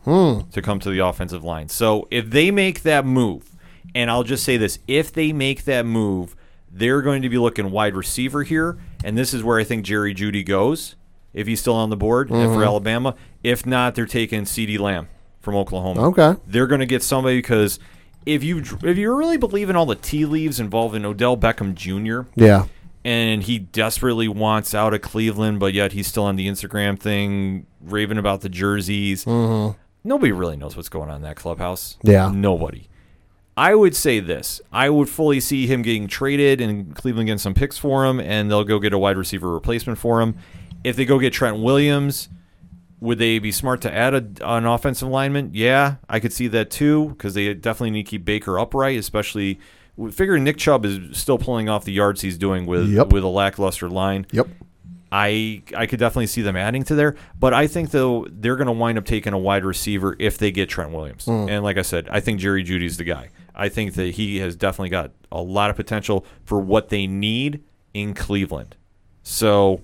to come to the offensive line. So if they make that move, and I'll just say this: if they make that move, they're going to be looking wide receiver here, and this is where I think Jerry Jeudy goes if he's still on the board and for mm-hmm. Alabama. If not, they're taking CeeDee Lamb from Oklahoma. Okay. they're going to get somebody because if you if you really believe in all the tea leaves involving Odell Beckham Jr Yeah. and he desperately wants out of Cleveland, but yet he's still on the Instagram thing, raving about the jerseys. Mm-hmm. Nobody really knows what's going on in that clubhouse. Yeah. Nobody. I would say this. I would fully see him getting traded and Cleveland getting some picks for him, and they'll go get a wide receiver replacement for him. If they go get Trent Williams, would they be smart to add a, an offensive lineman? Yeah, I could see that too because they definitely need to keep Baker upright, especially figuring Nick Chubb is still pulling off the yards he's doing with Yep. with a lackluster line. Yep. I I could definitely see them adding to there, but I think though they're going to wind up taking a wide receiver if they get Trent Williams. Mm. And like I said, I think Jerry Jeudy's the guy. I think that he has definitely got a lot of potential for what they need in Cleveland. So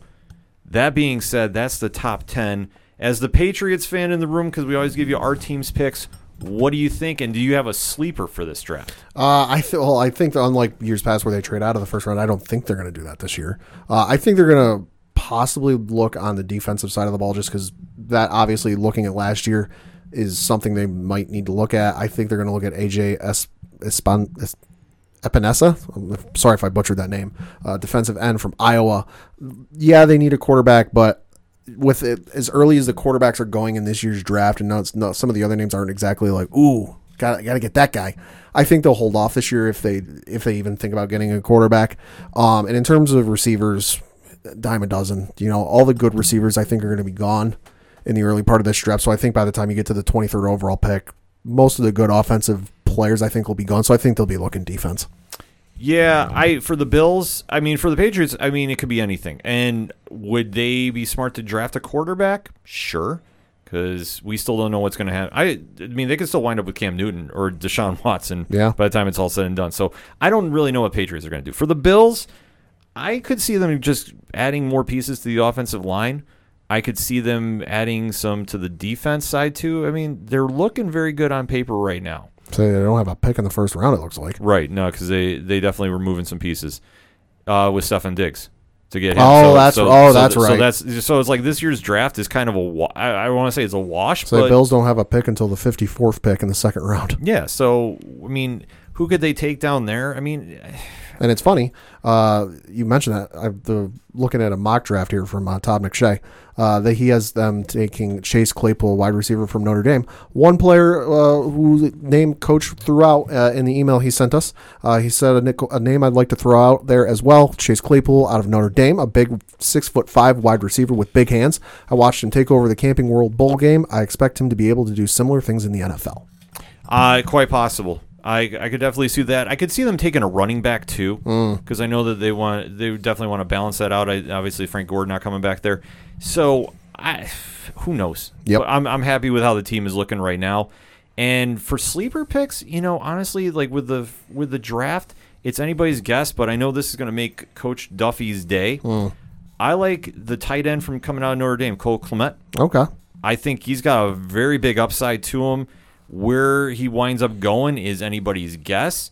that being said, that's the top 10. As the Patriots fan in the room cuz we always give you our team's picks, what do you think and do you have a sleeper for this draft? Uh, I th- well, I think unlike years past where they trade out of the first round, I don't think they're going to do that this year. Uh, I think they're going to possibly look on the defensive side of the ball just because that obviously looking at last year is something they might need to look at. I think they're going to look at AJ Espan- Es- Epenesa. Sorry if I butchered that name. Uh, defensive end from Iowa. Yeah, they need a quarterback, but with it as early as the quarterbacks are going in this year's draft, and now it's not, some of the other names aren't exactly like, ooh, got got to get that guy. I think they'll hold off this year if they if they even think about getting a quarterback. Um, and in terms of receivers, dime a dozen. You know, all the good receivers I think are going to be gone in the early part of this draft. So I think by the time you get to the 23rd overall pick, most of the good offensive players I think will be gone. So I think they'll be looking defense. Yeah, I for the Bills, I mean for the Patriots, I mean it could be anything. And would they be smart to draft a quarterback? Sure, because we still don't know what's going to happen. I, I mean they could still wind up with Cam Newton or Deshaun Watson. Yeah. By the time it's all said and done, so I don't really know what Patriots are going to do. For the Bills, I could see them just adding more pieces to the offensive line. I could see them adding some to the defense side too. I mean, they're looking very good on paper right now. So they don't have a pick in the first round. It looks like. Right. No, because they they definitely were moving some pieces uh, with Stefon Diggs. to get him. Oh, that's- oh, that's So right. that's so it's like this year's draft is kind of a. wa- I, I want to say it's a wash, So the but Bills don't have a pick until the 54th pick in the second round. yeah. So I mean, who could they take down there? I mean, And it's funny, uh, you mentioned that. I'm the, looking at a mock draft here from uh, Todd McShay. Uh, that he has them taking Chase Claypool, wide receiver from Notre Dame. One player uh, who name coach threw out uh, in the email he sent us. Uh, he said a, nickel, a name I'd like to throw out there as well. Chase Claypool out of Notre Dame, a big six foot five wide receiver with big hands. I watched him take over the Camping World Bowl game. I expect him to be able to do similar things in the NFL. Uh, quite possible. I, I could definitely see that. I could see them taking a running back too, Mm. because I know that they want they definitely want to balance that out. I, obviously, Frank Gordon not coming back there, so I who knows. Yep. But I'm I'm happy with how the team is looking right now. And for sleeper picks, you know, honestly, like with the with the draft, it's anybody's guess. But I know this is going to make Coach Duffy's day. Mm. I like the tight end from coming out of Notre Dame, Cole Kmet. Okay. I think he's got a very big upside to him. Where he winds up going is anybody's guess.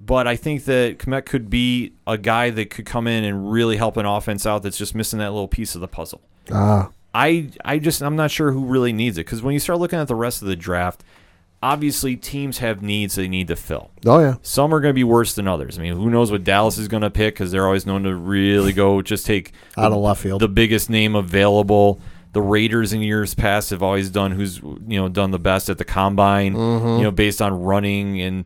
But I think that Kmet could be a guy that could come in and really help an offense out that's just missing that little piece of the puzzle. Ah, I I just I'm not sure who really needs it because when you start looking at the rest of the draft, obviously teams have needs they need to fill. oh yeah. Some are going to be worse than others. I mean, who knows what Dallas is going to pick because they're always known to really go just take Out of left field. the biggest name available. The Raiders in years past have always done who's you know done the best at the combine, you know, based on running and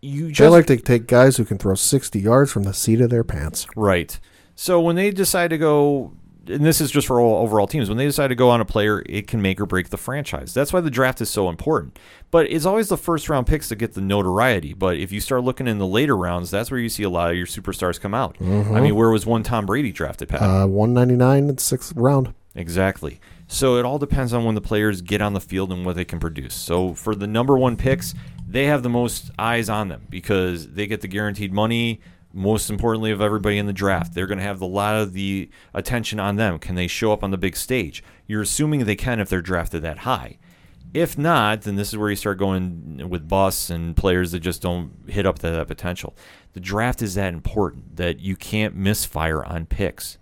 you just They like to take guys who can throw 60 yards from the seat of their pants. Right. So when they decide to go, and this is just for all overall teams, when they decide to go on a player, it can make or break the franchise. That's why the draft is so important. But it's always the first round picks that get the notoriety. But if you start looking in the later rounds, that's where you see a lot of your superstars come out. I mean, where was one Tom Brady drafted, Pat? Uh, 199 in the sixth round. Exactly. So it all depends on when the players get on the field and what they can produce. So for the number one picks, they have the most eyes on them because they get the guaranteed money. Most importantly, of everybody in the draft, they're going to have a lot of the attention on them. Can they show up on the big stage? You're assuming they can if they're drafted that high. If not, then this is where you start going with busts and players that just don't hit up to that potential. The draft is that important that you can't misfire on picks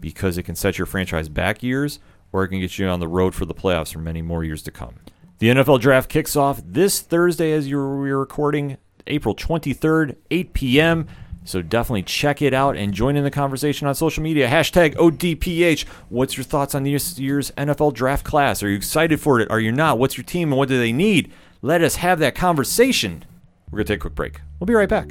because it can set your franchise back years or it can get you on the road for the playoffs for many more years to come. The NFL draft kicks off this Thursday as you're we're recording, April 23rd, 8 p.m. So definitely check it out and join in the conversation on social media. Hashtag ODPH. What's your thoughts on this year's NFL draft class? Are you excited for it? Are you not? What's your team and what do they need? Let us have that conversation. We're going to take a quick break. We'll be right back.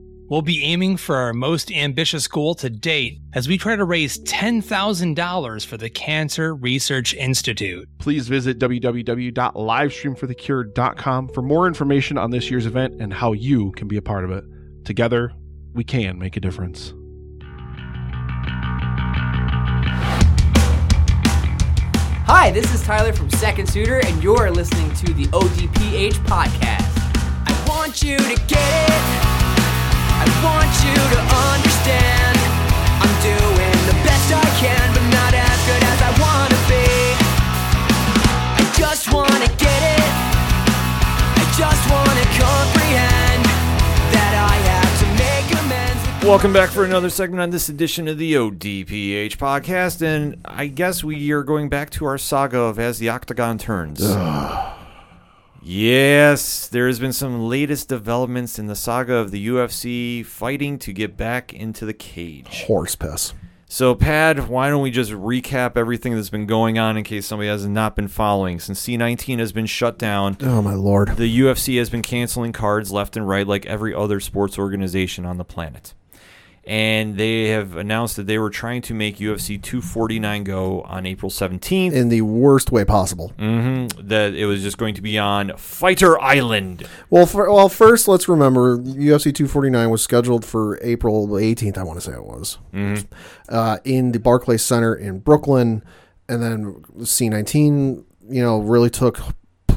We'll be aiming for our most ambitious goal to date as we try to raise $10,000 for the Cancer Research Institute. Please visit www.livestreamforthecure.com for more information on this year's event and how you can be a part of it. Together, we can make a difference. Hi, this is Tyler from Second Suitor, and you're listening to the ODPH podcast. I want you to get it. Welcome back for another segment on this edition of the ODPH podcast, and I guess we are going back to our saga of As the Octagon Turns. Yes, there has been some latest developments in the saga of the UFC fighting to get back into the cage. Horse piss. So, Pat, why don't we just recap everything that's been going on in case somebody has not been following? Since C19 has been shut down, Oh, my lord. the UFC has been canceling cards left and right like every other sports organization on the planet. And they have announced that they were trying to make UFC 249 go on April 17th. in the worst way possible. hmm That it was just going to be on Fighter Island. Well, for, well, first let's remember UFC 249 was scheduled for April 18th. I want to say it was uh, in the Barclays Center in Brooklyn, and then C19, you know, really took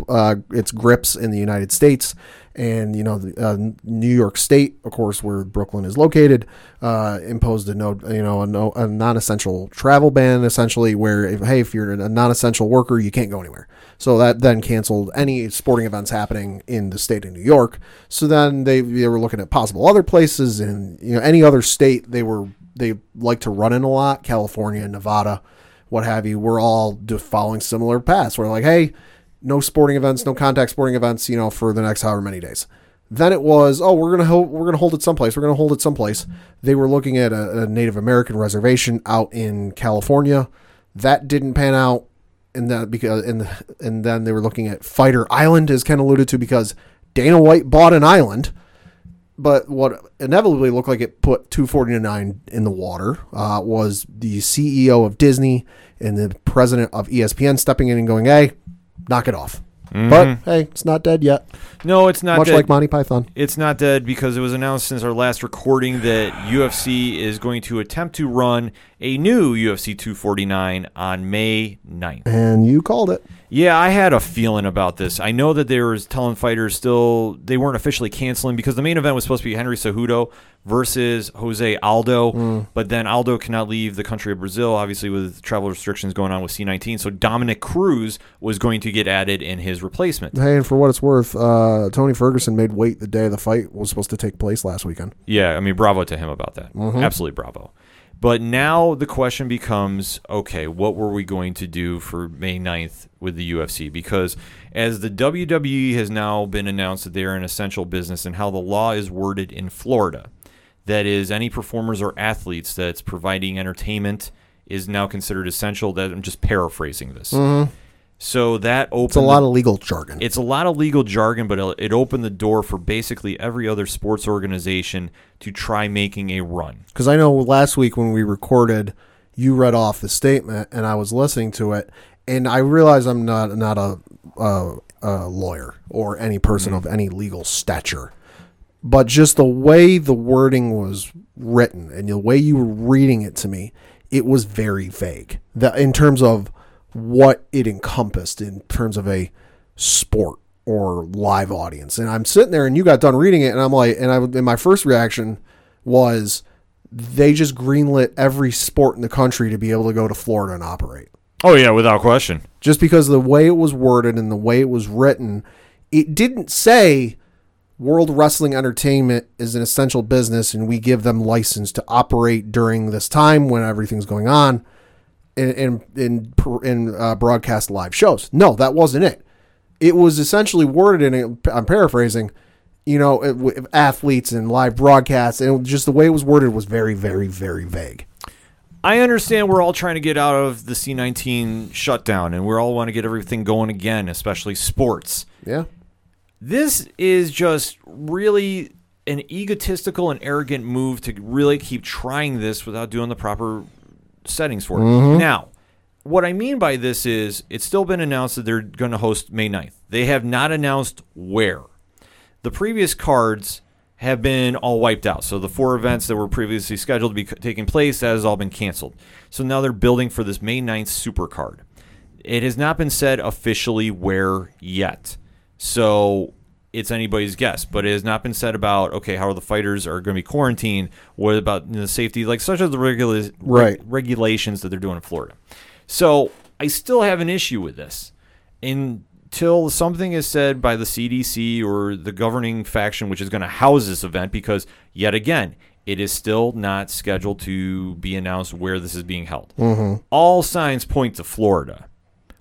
uh, its grips in the United States, and you know, uh, New York State, of course, where Brooklyn is located, uh, imposed a no, you know, a, no, a non-essential travel ban, essentially, where if, hey, if you're a non-essential worker, you can't go anywhere. So that then canceled any sporting events happening in the state of New York. So then they, they were looking at possible other places and you know any other state they were they like to run in a lot, California, Nevada, what have you. We're all following similar paths. We're like, hey, no sporting events, no contact sporting events, you know, for the next however many days. Then it was, oh, we're gonna hold, we're gonna hold it someplace. We're gonna hold it someplace. They were looking at a, a Native American reservation out in California. That didn't pan out, and that because and and then they were looking at Fighter Island, as Ken alluded to, because Dana White bought an island. But what inevitably looked like it put 249 in the water uh, was the CEO of Disney and the president of ESPN stepping in and going, "Hey, knock it off." But mm-hmm. hey, it's not dead yet. No, it's not Much dead. like Monty Python. It's not dead because it was announced since our last recording that UFC is going to attempt to run a new UFC 249 on May 9th. And you called it. Yeah, I had a feeling about this. I know that they were telling fighters still they weren't officially canceling because the main event was supposed to be Henry Cejudo versus Jose Aldo, but then Aldo cannot leave the country of Brazil, obviously with travel restrictions going on with C19. So Dominick Cruz was going to get added in his replacement. Hey, and for what it's worth, uh, Tony Ferguson made weight the day the fight was supposed to take place last weekend. Yeah, I mean, bravo to him about that. Absolutely bravo. But now the question becomes okay, what were we going to do for May 9th with the UFC? Because as the WWE has now been announced that they are an essential business and how the law is worded in Florida, that is, any performers or athletes that's providing entertainment is now considered essential. That I'm just paraphrasing this. Mm-hmm. So that opened It's a lot of legal jargon. it's a lot of legal jargon, but it opened the door for basically every other sports organization to try making a run. Because I know last week when we recorded, you read off the statement, and I was listening to it, and I realized I'm not not a, a, a lawyer or any person mm-hmm. of any legal stature, but just the way the wording was written and the way you were reading it to me, it was very vague. That in terms of what it encompassed in terms of a sport or live audience. And I'm sitting there and you got done reading it and I'm like and I and my first reaction was they just greenlit every sport in the country to be able to go to Florida and operate. Oh yeah, without question. Just because the way it was worded and the way it was written, it didn't say World Wrestling Entertainment is an essential business and we give them license to operate during this time when everything's going on in in in, in uh, broadcast live shows. No, that wasn't it. It was essentially worded in. I'm paraphrasing. You know, it, athletes and live broadcasts, and just the way it was worded was very, very, very vague. I understand we're all trying to get out of the C19 shutdown and we all want to get everything going again, especially sports. Yeah, This is just really an egotistical and arrogant move to really keep trying this without doing the proper settings for it. Mm-hmm. Now, what I mean by this is it's still been announced that they're going to host May 9th. They have not announced where. The previous cards have been all wiped out. So the four events that were previously scheduled to be taking place that has all been canceled. So now they're building for this May 9th super card. It has not been said officially where yet. So it's anybody's guess, but it has not been said about okay, how are the fighters are going to be quarantined. What about the safety, like such as the regula- Right. regulations that they're doing in Florida. So I still have an issue with this until something is said by the CDC or the governing faction, which is going to house this event, because yet again, it is still not scheduled to be announced where this is being held. Mm-hmm. All signs point to Florida.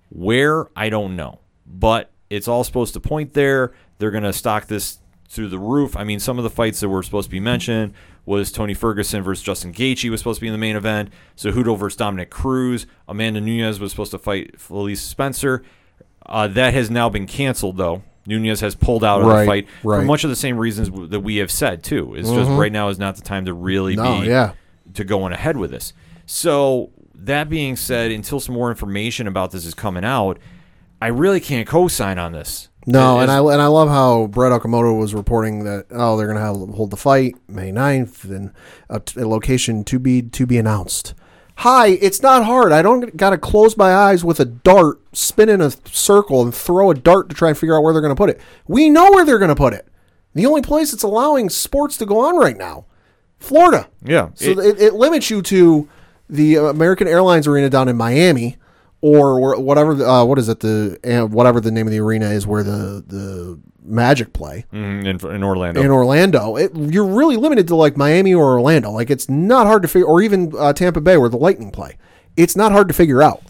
Where, I don't know. But it's all supposed to point there. They're going to stock this through the roof. I mean, some of the fights that were supposed to be mentioned was Tony Ferguson versus Justin Gaethje was supposed to be in the main event. Cejudo versus Dominick Cruz. Amanda Nunes was supposed to fight Felicia Spencer. Uh, that has now been canceled, though. Nunez has pulled out of Right, the fight for much of the same reasons that we have said too. It's just right now is not the time to really No, be yeah. to going ahead with this. So that being said, until some more information about this is coming out, I really can't co-sign on this. No, and I and I love how Brett Okamoto was reporting that oh they're gonna have hold the fight May 9th and a, t- a location to be to be announced. Hi, it's not hard. I don't got to close my eyes with a dart, spin in a circle, and throw a dart to try and figure out where they're going to put it. We know where they're going to put it. The only place that's allowing sports to go on right now, Florida. yeah. So it- it, it, limits you to the American Airlines Arena down in Miami, or whatever. the- Uh, what is it? The uh, whatever the name of the arena is where the the Magic play Mhm, in, in Orlando. in Orlando. It, you're really limited to like Miami or Orlando. Like it's not hard to figure, or even uh, Tampa Bay where the Lightning play. It's not hard to figure out.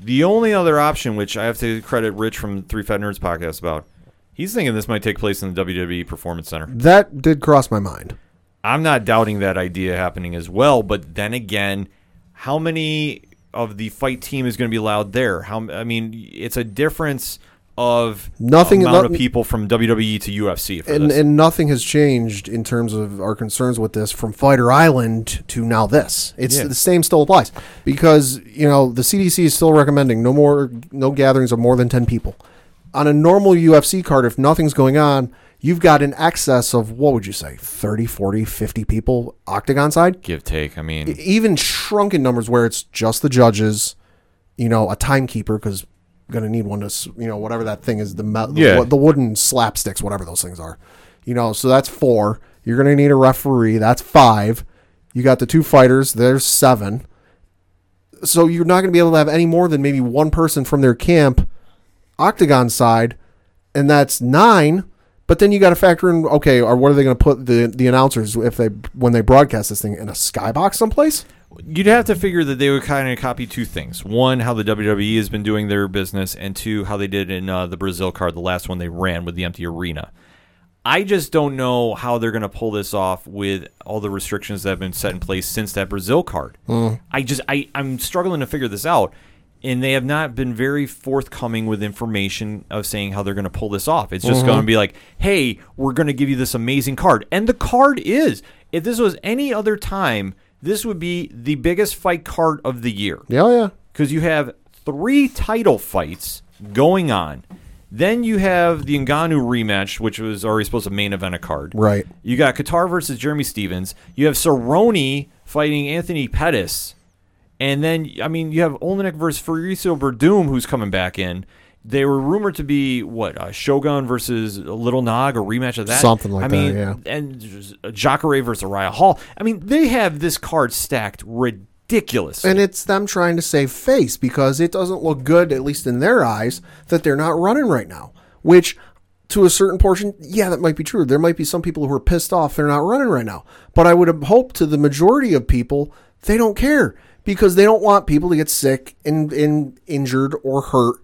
The only other option, which I have to credit Rich from Three Fat Nerds podcast about, he's thinking this might take place in the WWE Performance Center. That did cross my mind. I'm not doubting that idea happening as well, but then again, how many of the fight team is going to be allowed there? How I mean, it's a difference of Nothing- amount no- of people from WWE to UFC for And this. and nothing has changed in terms of our concerns with this from Fighter Island to now this. It's Yeah. the same still applies because you know the CDC is still recommending no more no gatherings of more than 10 people. On a normal UFC card if nothing's going on, you've got an excess of what would you say 30, 40, 50 people octagon side? Give take. I mean, even shrunken numbers where it's just the judges, you know, a timekeeper because going to need one to, you know, whatever that thing is, the me- the, Yeah. the wooden slapsticks, whatever those things are, you know. So that's four. You're going to need a referee. That's five. You got the two fighters. There's seven. So you're not going to be able to have any more than maybe one person from their camp, octagon side, and that's nine. But then you got to factor in okay, or what are they going to put the the announcers if they when they broadcast this thing in a skybox someplace? you'd have to figure that they would kind of copy two things: one, how the WWE has been doing their business, and two, how they did in uh, the Brazil card, the last one they ran with the empty arena. I just don't know how they're going to pull this off with all the restrictions that have been set in place since that Brazil card. I just I I'm struggling to figure this out, and they have not been very forthcoming with information of saying how they're going to pull this off. It's just mm-hmm. going to be like, hey, we're going to give you this amazing card, and the card is. If this was any other time, this would be the biggest fight card of the year Yeah, oh, yeah. because you have three title fights going on. Then you have the Ngannou rematch, which was already supposed to main event a card. Right. You got Kattar versus Jeremy Stephens. You have Cerrone fighting Anthony Pettis. And then, I mean, you have Oleinik versus Fabricio Werdum, who's coming back in. They were rumored to be, what, uh, Shogun versus Little Nog, a rematch of that? Something like I that, mean, yeah. And Jacare versus Uriah Hall. I mean, they have this card stacked ridiculous. And it's them trying to save face because it doesn't look good, at least in their eyes, that they're not running right now. Which, to a certain portion, yeah, that might be true. There might be some people who are pissed off they're not running right now. But I would hope to the majority of people, they don't care because they don't want people to get sick and, and injured or hurt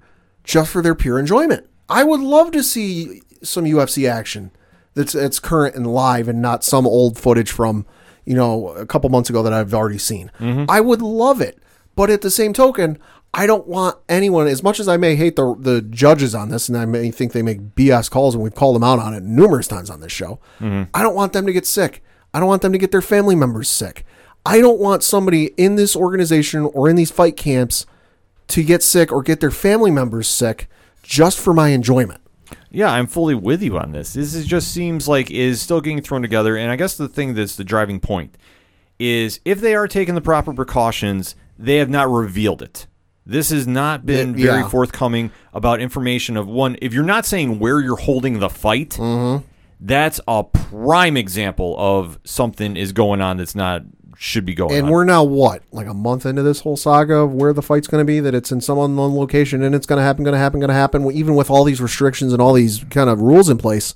just for their pure enjoyment. I would love to see some UFC action that's that's current and live and not some old footage from you know a couple months ago that I've already seen. Mm-hmm. I would love it, but at the same token, I don't want anyone. As much as I may hate the the judges on this, and I may think they make BS calls, and we've called them out on it numerous times on this show. Mm-hmm. I don't want them to get sick. I don't want them to get their family members sick. I don't want somebody in this organization or in these fight camps to get sick or get their family members sick just for my enjoyment. Yeah, I'm fully with you on this. This is just seems like is still getting thrown together, and I guess the thing that's the driving point is if they are taking the proper precautions, they have not revealed it. This has not been Yeah. very forthcoming about information of one. If you're not saying where you're holding the fight, Mm-hmm. that's a prime example of something is going on that's not should be going And on. we're now what, like a month into this whole saga of where the fight's going to be? That it's in some unknown location and it's going to happen, going to happen, going to happen. Even with all these restrictions and all these kind of rules in place,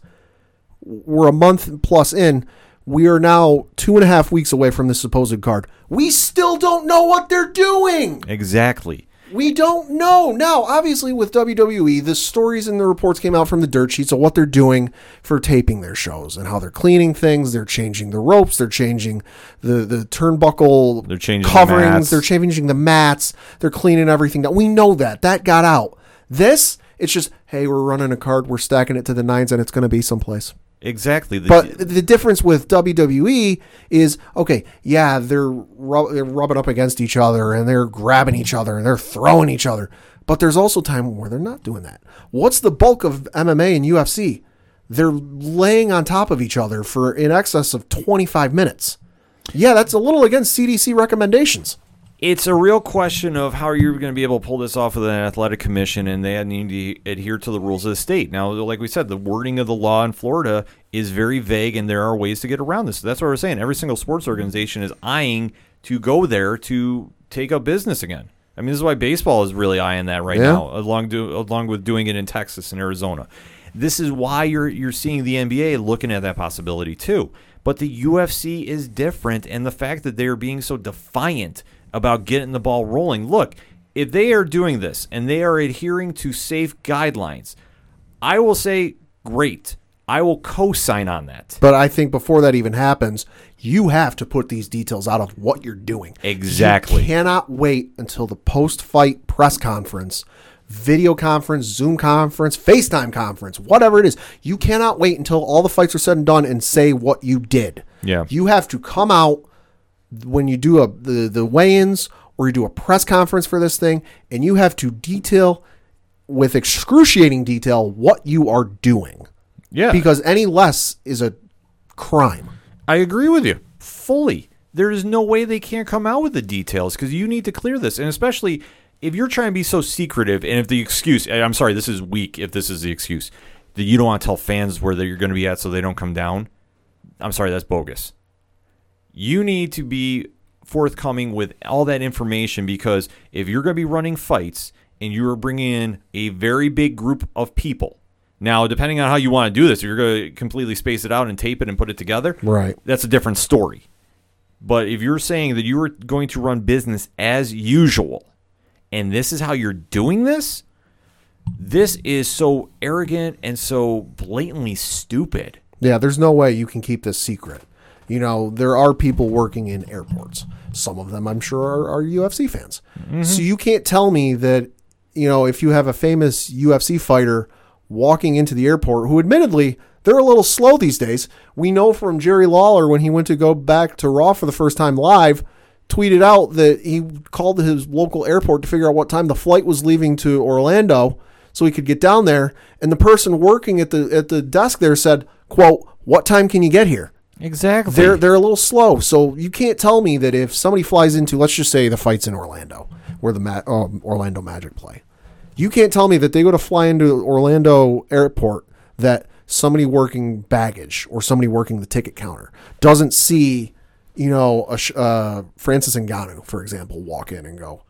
we're a month plus in. We are now two and a half weeks away from this supposed card. We still don't know what they're doing. exactly. We don't know. Now, obviously, with WWE, the stories and the reports came out from the dirt sheets of what they're doing for taping their shows and how they're cleaning things. They're changing the ropes. They're changing the, the turnbuckle They're changing the coverings. mats. They're changing the mats. They're cleaning everything. That We know that. That got out. This It's just, hey, we're running a card, we're stacking it to the nines, and it's going to be someplace. Exactly. The- But the difference with WWE is okay, yeah, they're, rub- they're rubbing up against each other and they're grabbing each other and they're throwing each other. But there's also time where they're not doing that. What's the bulk of MMA and UFC? They're laying on top of each other for in excess of 25 minutes. Yeah, that's a little against CDC recommendations. It's a real question of how you're going to be able to pull this off with an athletic commission, and they need to adhere to the rules of the state. Now, like we said, the wording of the law in Florida is very vague, and there are ways to get around this. That's what we're saying. Every single sports organization is eyeing to go there to take up business again. I mean, this is why baseball is really eyeing that right Yeah. now, along do, along with doing it in Texas and Arizona. This is why you're you're seeing the NBA looking at that possibility too. But the UFC is different, and the fact that they are being so defiant about getting the ball rolling. Look, if they are doing this and they are adhering to safe guidelines, I will say, great. I will co-sign on that. But I think before that even happens, you have to put these details out of what you're doing. Exactly. You cannot wait until the post fight press conference, video conference, Zoom conference, FaceTime conference, whatever it is. You cannot wait until all the fights are said and done and say what you did. Yeah. You have to come out when you do a the, the weigh-ins or you do a press conference for this thing and you have to detail with excruciating detail what you are doing. Yeah, Because any less is a crime. I agree with you fully. There is no way they can't come out with the details because you need to clear this, and especially if you're trying to be so secretive. And if the excuse, eh, I'm sorry, this is weak. If this is the excuse that you don't want to tell fans where you're going to be at so they don't come down, I'm sorry, that's bogus. You need to be forthcoming with all that information because if you're going to be running fights and you're bringing in a very big group of people. Now, depending on how you want to do this, if you're going to completely space it out and tape it and put it together, Right. that's a different story. But if you're saying that you are going to run business as usual, and this is how you're doing this, this is so arrogant and so blatantly stupid. Yeah, there's no way you can keep this secret. You know, there are people working in airports. Some of them, I'm sure, are, are UFC fans. So mm-hmm. you can't tell me that, you know, if you have a famous UFC fighter walking into the airport, who admittedly, they're a little slow these days. We know from Jerry Lawler when he went to go back to Raw for the first time live, tweeted out that he called his local airport to figure out what time the flight was leaving to Orlando so he could get down there. And the person working at the at the desk there said, "quote What time can you get here?" Exactly. They're they're a little slow, so you can't tell me that if somebody flies into, let's just say the fight's in Orlando, where the Ma- um, Orlando Magic play, you can't tell me that they go to fly into Orlando Airport that somebody working baggage or somebody working the ticket counter doesn't see, you know, a uh, Francis Ngannou, for example, walk in and go,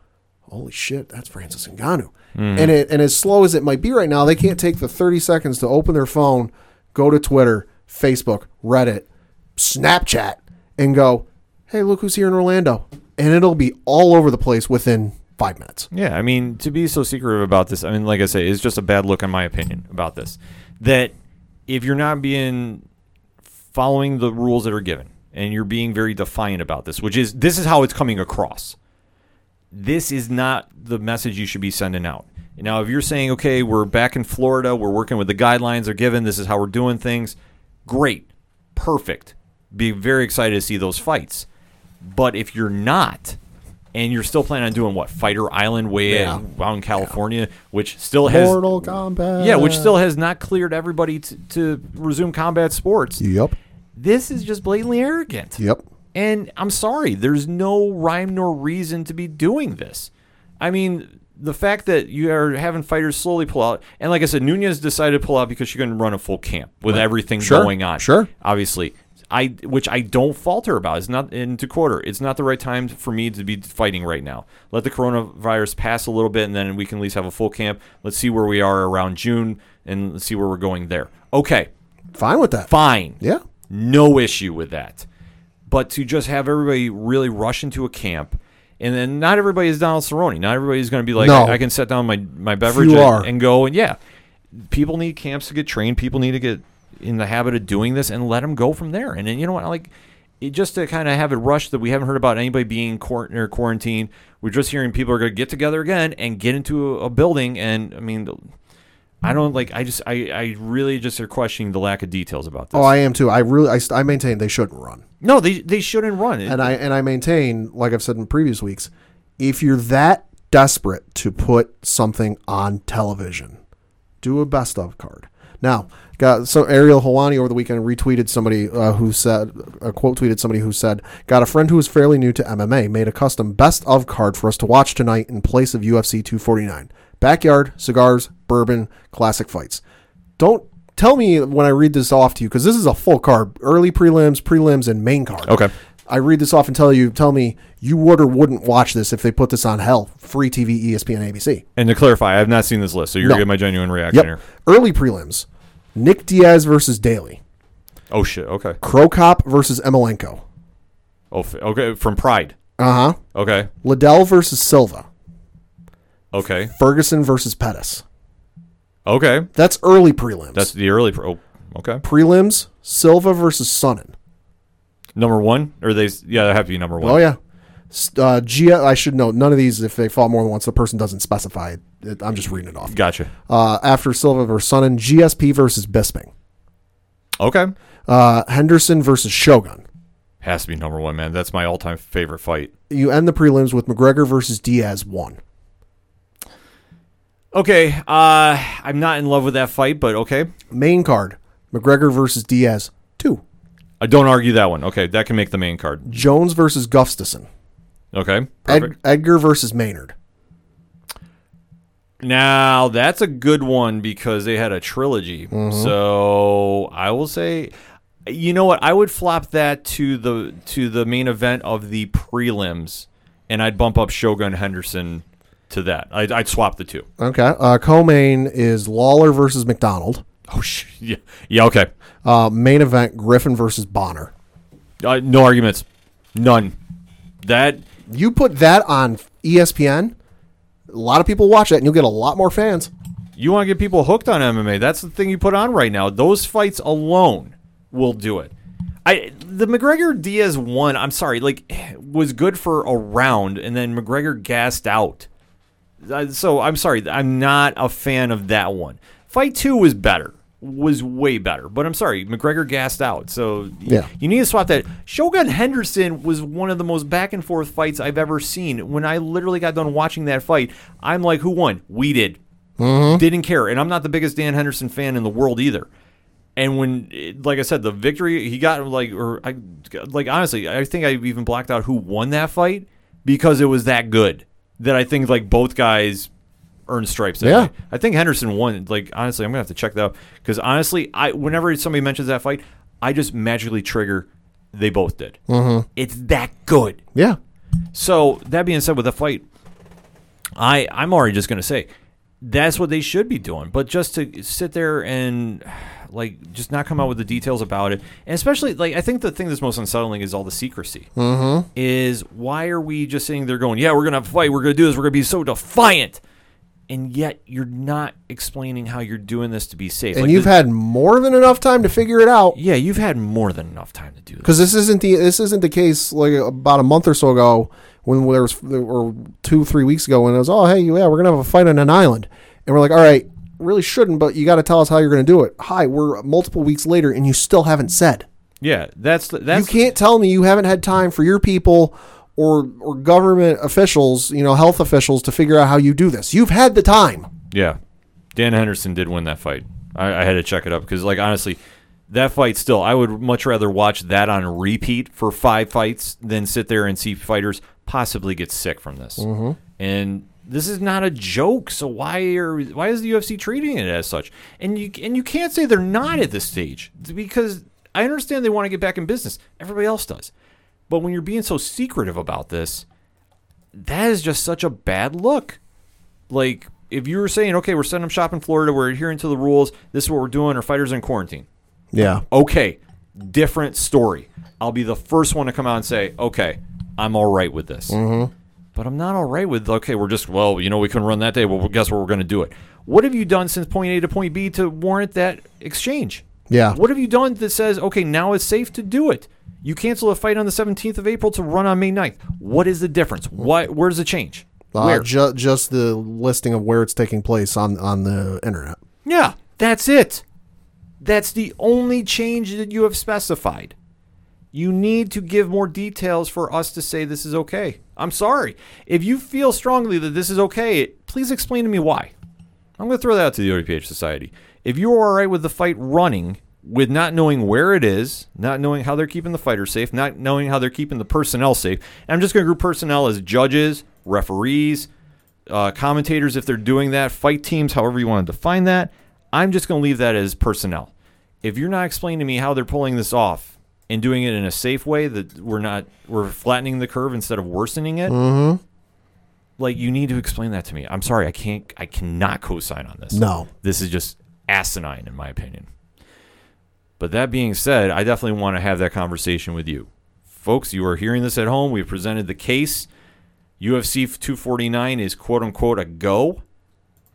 "Holy shit, that's Francis Ngannou," and it and as slow as it might be right now, they can't take the thirty seconds to open their phone, go to Twitter, Facebook, Reddit, Snapchat and go, hey, look who's here in Orlando. And it'll be all over the place within five minutes. Yeah, I mean, to be so secretive about this, I mean, like I say, it's just a bad look, in my opinion, about this. That if you're not being following the rules that are given and you're being very defiant about this, which is this is how it's coming across. This is not the message you should be sending out. Now, if you're saying, okay, we're back in Florida, we're working with the guidelines they're given, this is how we're doing things, great, perfect. Be very excited to see those fights. But if you're not, and you're still planning on doing what Fighter Island way Yeah. out out in California, which still has Mortal Kombat. yeah, which still has not cleared everybody to, to resume combat sports. Yep. This is just blatantly arrogant. Yep. And I'm sorry, there's no rhyme nor reason to be doing this. I mean, the fact that you are having fighters slowly pull out, and like I said, Nunes decided to pull out because she couldn't run a full camp with everything Sure, going on. sure. obviously. I, which I don't falter about. It's not into quarter. It's not the right time for me to be fighting right now. Let the coronavirus pass a little bit, and then we can at least have a full camp. Let's see where we are around June, and let's see where we're going there. Okay, Fine with that. fine. Yeah. No issue with that. But to just have everybody really rush into a camp, and then not everybody is Donald Cerrone. Not everybody's going to be like, No. I, I can set down my, my beverage and, and go. And yeah, people need camps to get trained. People need to get in the habit of doing this and let them go from there. And then, you know what? Like, it, just to kind of have it rushed that we haven't heard about anybody being or quarantined. We're just hearing people are going to get together again and get into a, a building. And I mean, I don't like. I just I I really just are questioning the lack of details about this. Oh, I am too. I really, I, I maintain they shouldn't run, no, they they shouldn't run it. and I and I maintain, like I've said in previous weeks, if you're that desperate to put something on television, do a best of card. Now, got so Ariel Helwani over the weekend retweeted somebody uh, who said a quote tweeted somebody who said, "Got a friend who is fairly new to MMA, made a custom best of card for us to watch tonight in place of UFC 249. Backyard, cigars, bourbon, classic fights. Don't tell me when I read this off to you because this is a full card, early prelims, prelims, and main card. Okay. I read this off and tell you, tell me you would or wouldn't watch this if they put this on Hell, free TV, ESPN, ABC. and to clarify, I have not seen this list, so you're No. getting my genuine reaction Yep. here. Early prelims: Nick Diaz versus Daley, Oh shit. Okay. Cro Cop versus Emelianenko. Oh f- okay. From Pride. Uh huh. Okay. Liddell versus Silva. Okay. Ferguson versus Pettis. Okay. That's early prelims. That's the early. Pro- oh, okay. prelims: Silva versus Sonnen. Number one, or they? Yeah, they have to be number one. Oh yeah. Uh, G- I should note none of these. If they fall more than once, the person doesn't specify. It, I'm just reading it off. Gotcha. Uh, after Silva versus Sonnen, GSP versus Bisping. Okay. Uh, Henderson versus Shogun. Has to be number one, man. That's my all-time favorite fight. You end the prelims with McGregor versus Diaz one. Okay. Uh, I'm not in love with that fight, but okay. Main card: McGregor versus Diaz. I don't argue that one. Okay, that can make the main card. Jones versus Gustafsson. Okay. Ed- Perfect. Edgar versus Maynard. Now that's a good one because they had a trilogy. So I will say, you know what? I would flop that to the to the main event of the prelims, and I'd bump up Shogun Henderson to that. I'd, I'd swap the two. Okay. Uh, co-main is Lawler versus McDonald. Oh sh- yeah, yeah. Okay. Uh, main event: Griffin versus Bonner. Uh, no arguments. None. That You put that on ESPN. A lot of people watch that, and you'll get a lot more fans. you want to get people hooked on MMA. That's the thing you put on right now. Those fights alone will do it. I the McGregor Diaz one. I'm sorry, like was good for a round, and then McGregor gassed out. Uh, So I'm sorry, I'm not a fan of that one. Fight two was better, was way better, but I'm sorry, McGregor gassed out. So Yeah. you need to swap that. Shogun Henderson was one of the most back and forth fights I've ever seen. When I literally got done watching that fight, I'm like, who won? We did. Mm-hmm. Didn't care, and I'm not the biggest Dan Henderson fan in the world either. And when, like I said, the victory he got, like, or I, like honestly, I think I even blacked out who won that fight because it was that good that I think like both guys earned stripes. that Yeah. I think Henderson won. Like honestly, I'm gonna have to check that out because honestly, I whenever somebody mentions that fight, I just magically trigger. They both did. Mm-hmm. It's that good. Yeah. So that being said, with the fight, I I'm already just gonna say that's what they should be doing. But just to sit there and like just not come out with the details about it, and especially like I think the thing that's most unsettling is all the secrecy. Mm-hmm. Is why are we just sitting there going, yeah, we're gonna have a fight, we're gonna do this, we're gonna be so defiant, and yet you're not explaining how you're doing this to be safe. And Like, you've had more than enough time to figure it out. yeah, you've had more than enough time to do this. because this isn't the this isn't the case like about a month or so ago when there was or two three weeks ago when it was oh hey yeah we're gonna have a fight on an island and we're like all right really shouldn't but you got to tell us how you're gonna do it hi we're multiple weeks later and you still haven't said Yeah, that's the, that's you can't tell me you haven't had time for your people or or government officials you know health officials to figure out how you do this you've had the time Yeah, Dan Henderson did win that fight. I, I had to check it up because, like, honestly, that fight still, I would much rather watch that on repeat for five fights than sit there and see fighters possibly get sick from this. Mm-hmm. And this is not a joke. So why are why is the UFC treating it as such? And you and you can't say they're not at this stage because I understand they want to get back in business. Everybody else does. But when you're being so secretive about this, that is just such a bad look like if you were saying, okay, we're setting up shop in Florida, we're adhering to the rules, this is what we're doing, our fighters in quarantine. yeah Okay, different story. I'll be the first one to come out and say, okay, I'm all right with this. Mm-hmm. But I'm not all right with, okay, we're just, well, you know, we couldn't run that day. Well, guess what? We're going to do it. What have you done since point A to point B to warrant that exchange? Yeah. What have you done that says, okay, now it's safe to do it? You cancel a fight on the 17th of April to run on May 9th. What is the difference? What? Where's the change? uh, Where? ju- just the listing of where it's taking place on on the internet Yeah, that's it. That's the only change that you have specified. You need to give more details for us to say this is okay. I'm sorry. If you feel strongly that this is okay, please explain to me why. I'm going to throw that out to the ODPH Society. If you're all right with the fight running, with not knowing where it is, not knowing how they're keeping the fighters safe, not knowing how they're keeping the personnel safe, and I'm just going to group personnel as judges, referees, uh, commentators if they're doing that, fight teams, however you want to define that. I'm just going to leave that as personnel. If you're not explaining to me how they're pulling this off and doing it in a safe way, that we're not we're flattening the curve instead of worsening it, like you need to explain that to me. I'm sorry, I can't, I cannot co-sign on this. No. this is just asinine in my opinion. But that being said, I definitely want to have that conversation with you. Folks, you are hearing this at home. We've presented the case. UFC 249 is quote unquote a go.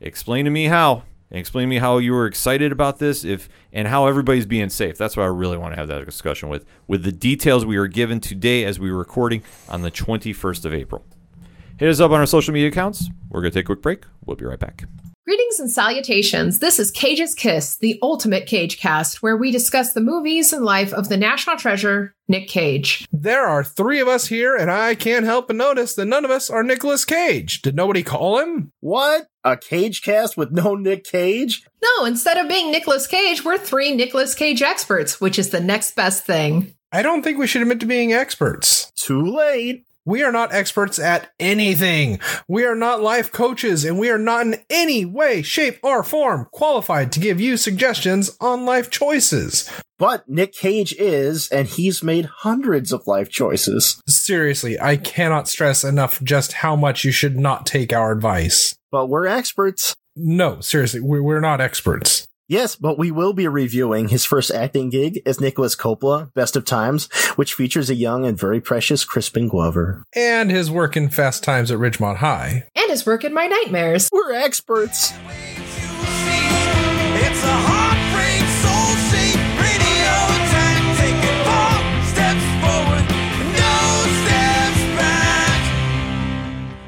Explain to me how. Explain to me how you were excited about this if and how everybody's being safe. That's what I really want to have that discussion with. With the details we are given today as we were recording on the 21st of April. Hit us up on our social media accounts. We're going to take a quick break. We'll be right back. Greetings and salutations. This is Cage's Kiss, the ultimate Cage cast, where we discuss the movies and life of the national treasure, Nick Cage. There are three of us here, and I can't help but notice that none of us are Nicolas Cage. Did nobody call him? What? A Cage cast with no Nick Cage? No, instead of being Nicolas Cage, we're three Nicolas Cage experts, which is the next best thing. I don't think we should admit to being experts. Too late. We are not experts at anything. We are not life coaches, and we are not in any way, shape, or form qualified to give you suggestions on life choices. But Nick Cage is, and he's made hundreds of life choices. Seriously, I cannot stress enough just how much you should not take our advice. But we're experts. No, seriously, we- we're not experts. Yes, but we will be reviewing his first acting gig as Nicholas Coppola, Best of Times, which features a young and very precious Crispin Glover. And his work in Fast Times at Ridgemont High. And his work in My Nightmares. We're experts.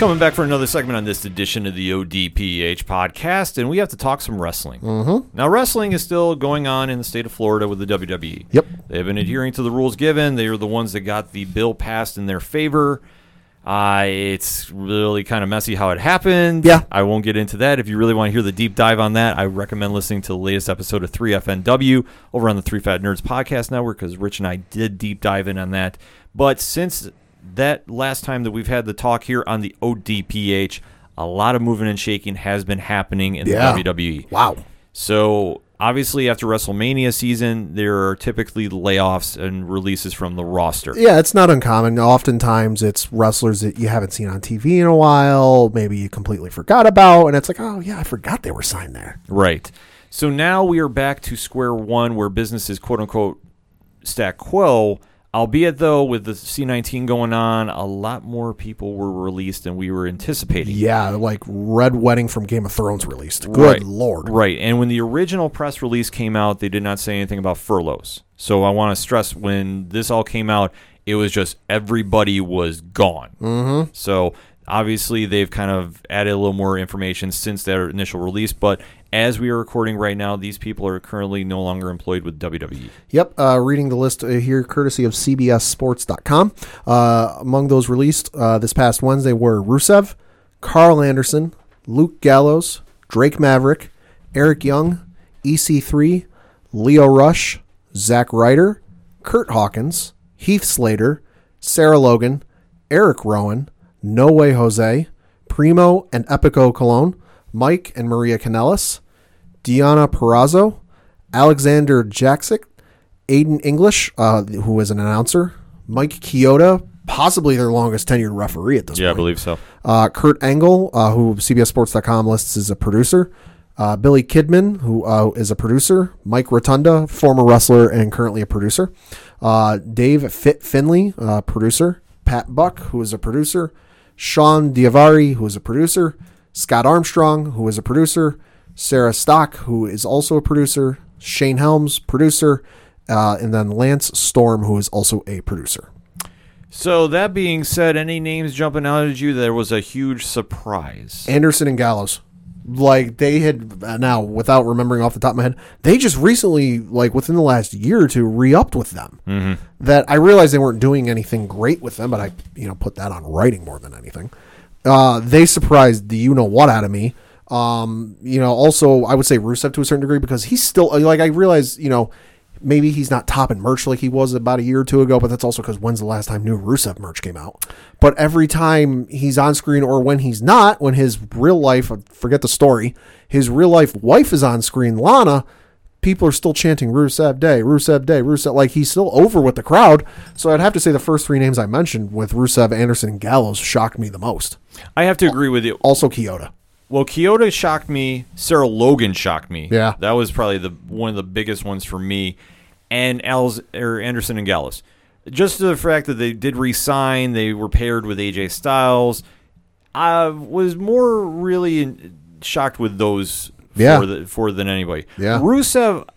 Coming back for another segment on this edition of the ODPH podcast, and we have to talk some wrestling. Mm-hmm. Now, wrestling is still going on in the state of Florida with the WWE. Yep. They've been adhering to the rules given. They are the ones that got the bill passed in their favor. Uh, it's really kind of messy how it happened. Yeah. I won't get into that. If you really want to hear the deep dive on that, I recommend listening to the latest episode of 3FNW over on the Three Fat Nerds Podcast Network because Rich and I did deep dive in on that. But since that last time that we've had the talk here on the ODPH, a lot of moving and shaking has been happening in Yeah. the WWE. Wow. So obviously, after WrestleMania season, there are typically layoffs and releases from the roster. Yeah, it's not uncommon. Oftentimes, it's wrestlers that you haven't seen on TV in a while. Maybe you completely forgot about, and it's like, oh yeah, I forgot they were signed there. Right. So now we are back to square one where business is quote unquote stack quo. Albeit though, with the C19 going on, a lot more people were released than we were anticipating. Yeah, like Red Wedding from Game of Thrones released. Good Right. lord. Right. And when the original press release came out, they did not say anything about furloughs. So I want to stress when this all came out, it was just everybody was gone. Mm-hmm. So obviously they've kind of added a little more information since their initial release. But as we are recording right now, these people are currently no longer employed with. WWE. Yep, uh, reading the list uh, here, courtesy of CBSSports.com. Uh, among those released uh, this past Wednesday were Rusev, Karl Anderson, Luke Gallows, Drake Maverick, Eric Young, EC3, Lio Rush, Zack Ryder, Curt Hawkins, Heath Slater, Sarah Logan, Erick Rowan, No Way Jose, Primo and Epico Colón, Mike and Maria Kanellis, Deonna Purrazzo, Alexander Jaksic, Aiden English, uh, who is an announcer, Mike Chioda, possibly their longest tenured referee at this Yeah, I believe so. Uh, Kurt Angle, uh, who CBSSports.com lists as a producer, Uh, Billy Kidman, who uh, is a producer. Mike Rotunda, former wrestler and currently a producer. Uh, Dave Fit Finlay, uh, producer. Pat Buck, who is a producer. Shawn Daivari, who is a producer. Scott Armstrong, who is a producer. Sarah Stock, who is also a producer. Shane Helms, producer. Uh, and then Lance Storm, who is also a producer. So that being said, any names jumping out at you? There was a huge surprise. Anderson and Gallows. Like they had uh, now, without remembering off the top of my head, they just recently, like within the last year or two, re-upped with them. Mm-hmm. That I realized they weren't doing anything great with them, but I, you know, put that on writing more than anything. Uh, they surprised the you know what out of me. Um, you know, also I would say Rusev to a certain degree because he's still like I realize, you know, maybe he's not top in merch like he was about a year or two ago, but that's also because when's the last time new Rusev merch came out? But every time he's on screen or when he's not, when his real life, forget the story, his real life wife is on screen, Lana, people are still chanting Rusev Day, Rusev Day, Rusev. Like he's still over with the crowd. So I'd have to say the first three names I mentioned with Rusev, Anderson, and Gallows shocked me the most. I have to agree with you. Also, Chioda. Well, Chioda shocked me. Sarah Logan shocked me. Yeah. that was probably the one of the biggest ones for me. And Al's or Anderson and Gallows, just the fact that they did re-sign, they were paired with AJ Styles. I was more really shocked with those Yeah. for, the, for than anybody. Yeah. Rusev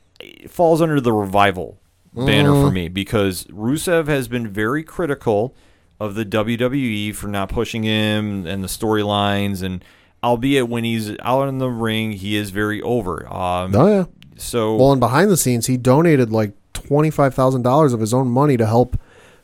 falls under the revival banner for me because Rusev has been very critical of the WWE for not pushing him and the storylines and albeit when he's out in the ring he is very over. Um, Oh yeah. So Well, and behind the scenes, he donated like twenty five thousand dollars of his own money to help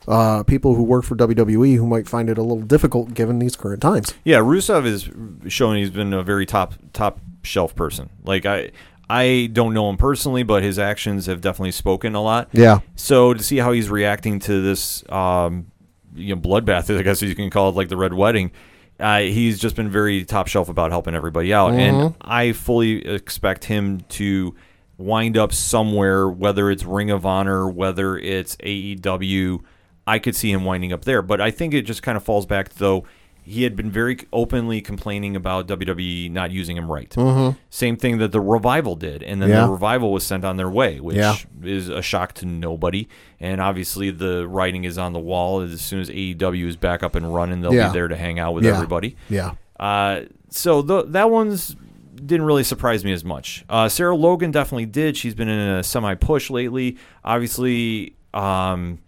uh, people who work for WWE who might find it a little difficult given these current times. Yeah, Rusev is showing he's been a very top top shelf person. Like I I don't know him personally, but his actions have definitely spoken a lot. Yeah. So to see how he's reacting to this um, you know bloodbath, I guess you can call it like the Red Wedding. Uh, he's just been very top shelf about helping everybody out, and Mhm. I fully expect him to wind up somewhere, whether it's Ring of Honor, whether it's AEW. I could see him winding up there, but I think it just kind of falls back though. He had been very openly complaining about WWE not using him right. Mhm. Same thing that the revival did, and then Yeah. the revival was sent on their way, which Yeah. is a shock to nobody. And obviously, the writing is on the wall. As soon as AEW is back up and running, they'll Yeah. be there to hang out with everybody. Yeah. Uh, so th- that one's didn't really surprise me as much. Uh, Sarah Logan definitely did. She's been in a semi push lately. Obviously, um,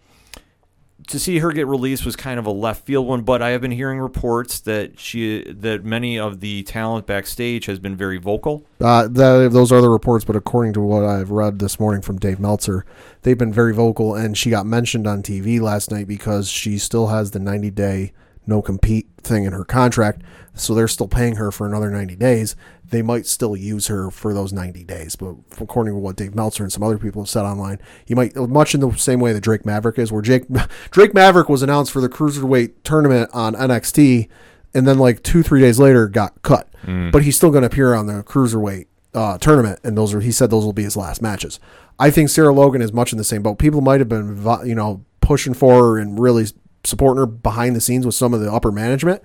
to see her get released was kind of a left field one, but I have been hearing reports that she that many of the talent backstage has been very vocal. Uh, that, those are the reports, but according to what I've read this morning from Dave Meltzer, they've been very vocal, and she got mentioned on TV last night because she still has the 90 day no compete thing in her contract, so they're still paying her for another 90 days. They might still use her for those 90 days, but according to what Dave Meltzer and some other people have said online, you might much in the same way that Drake Maverick is, where Jake Drake Maverick was announced for the cruiserweight tournament on NXT, and then like two three days later got cut, but he's still going to appear on the cruiserweight uh, tournament, and those are he said those will be his last matches. I think Sarah Logan is much in the same boat. People might have been you know pushing for her and really supporting her behind the scenes with some of the upper management,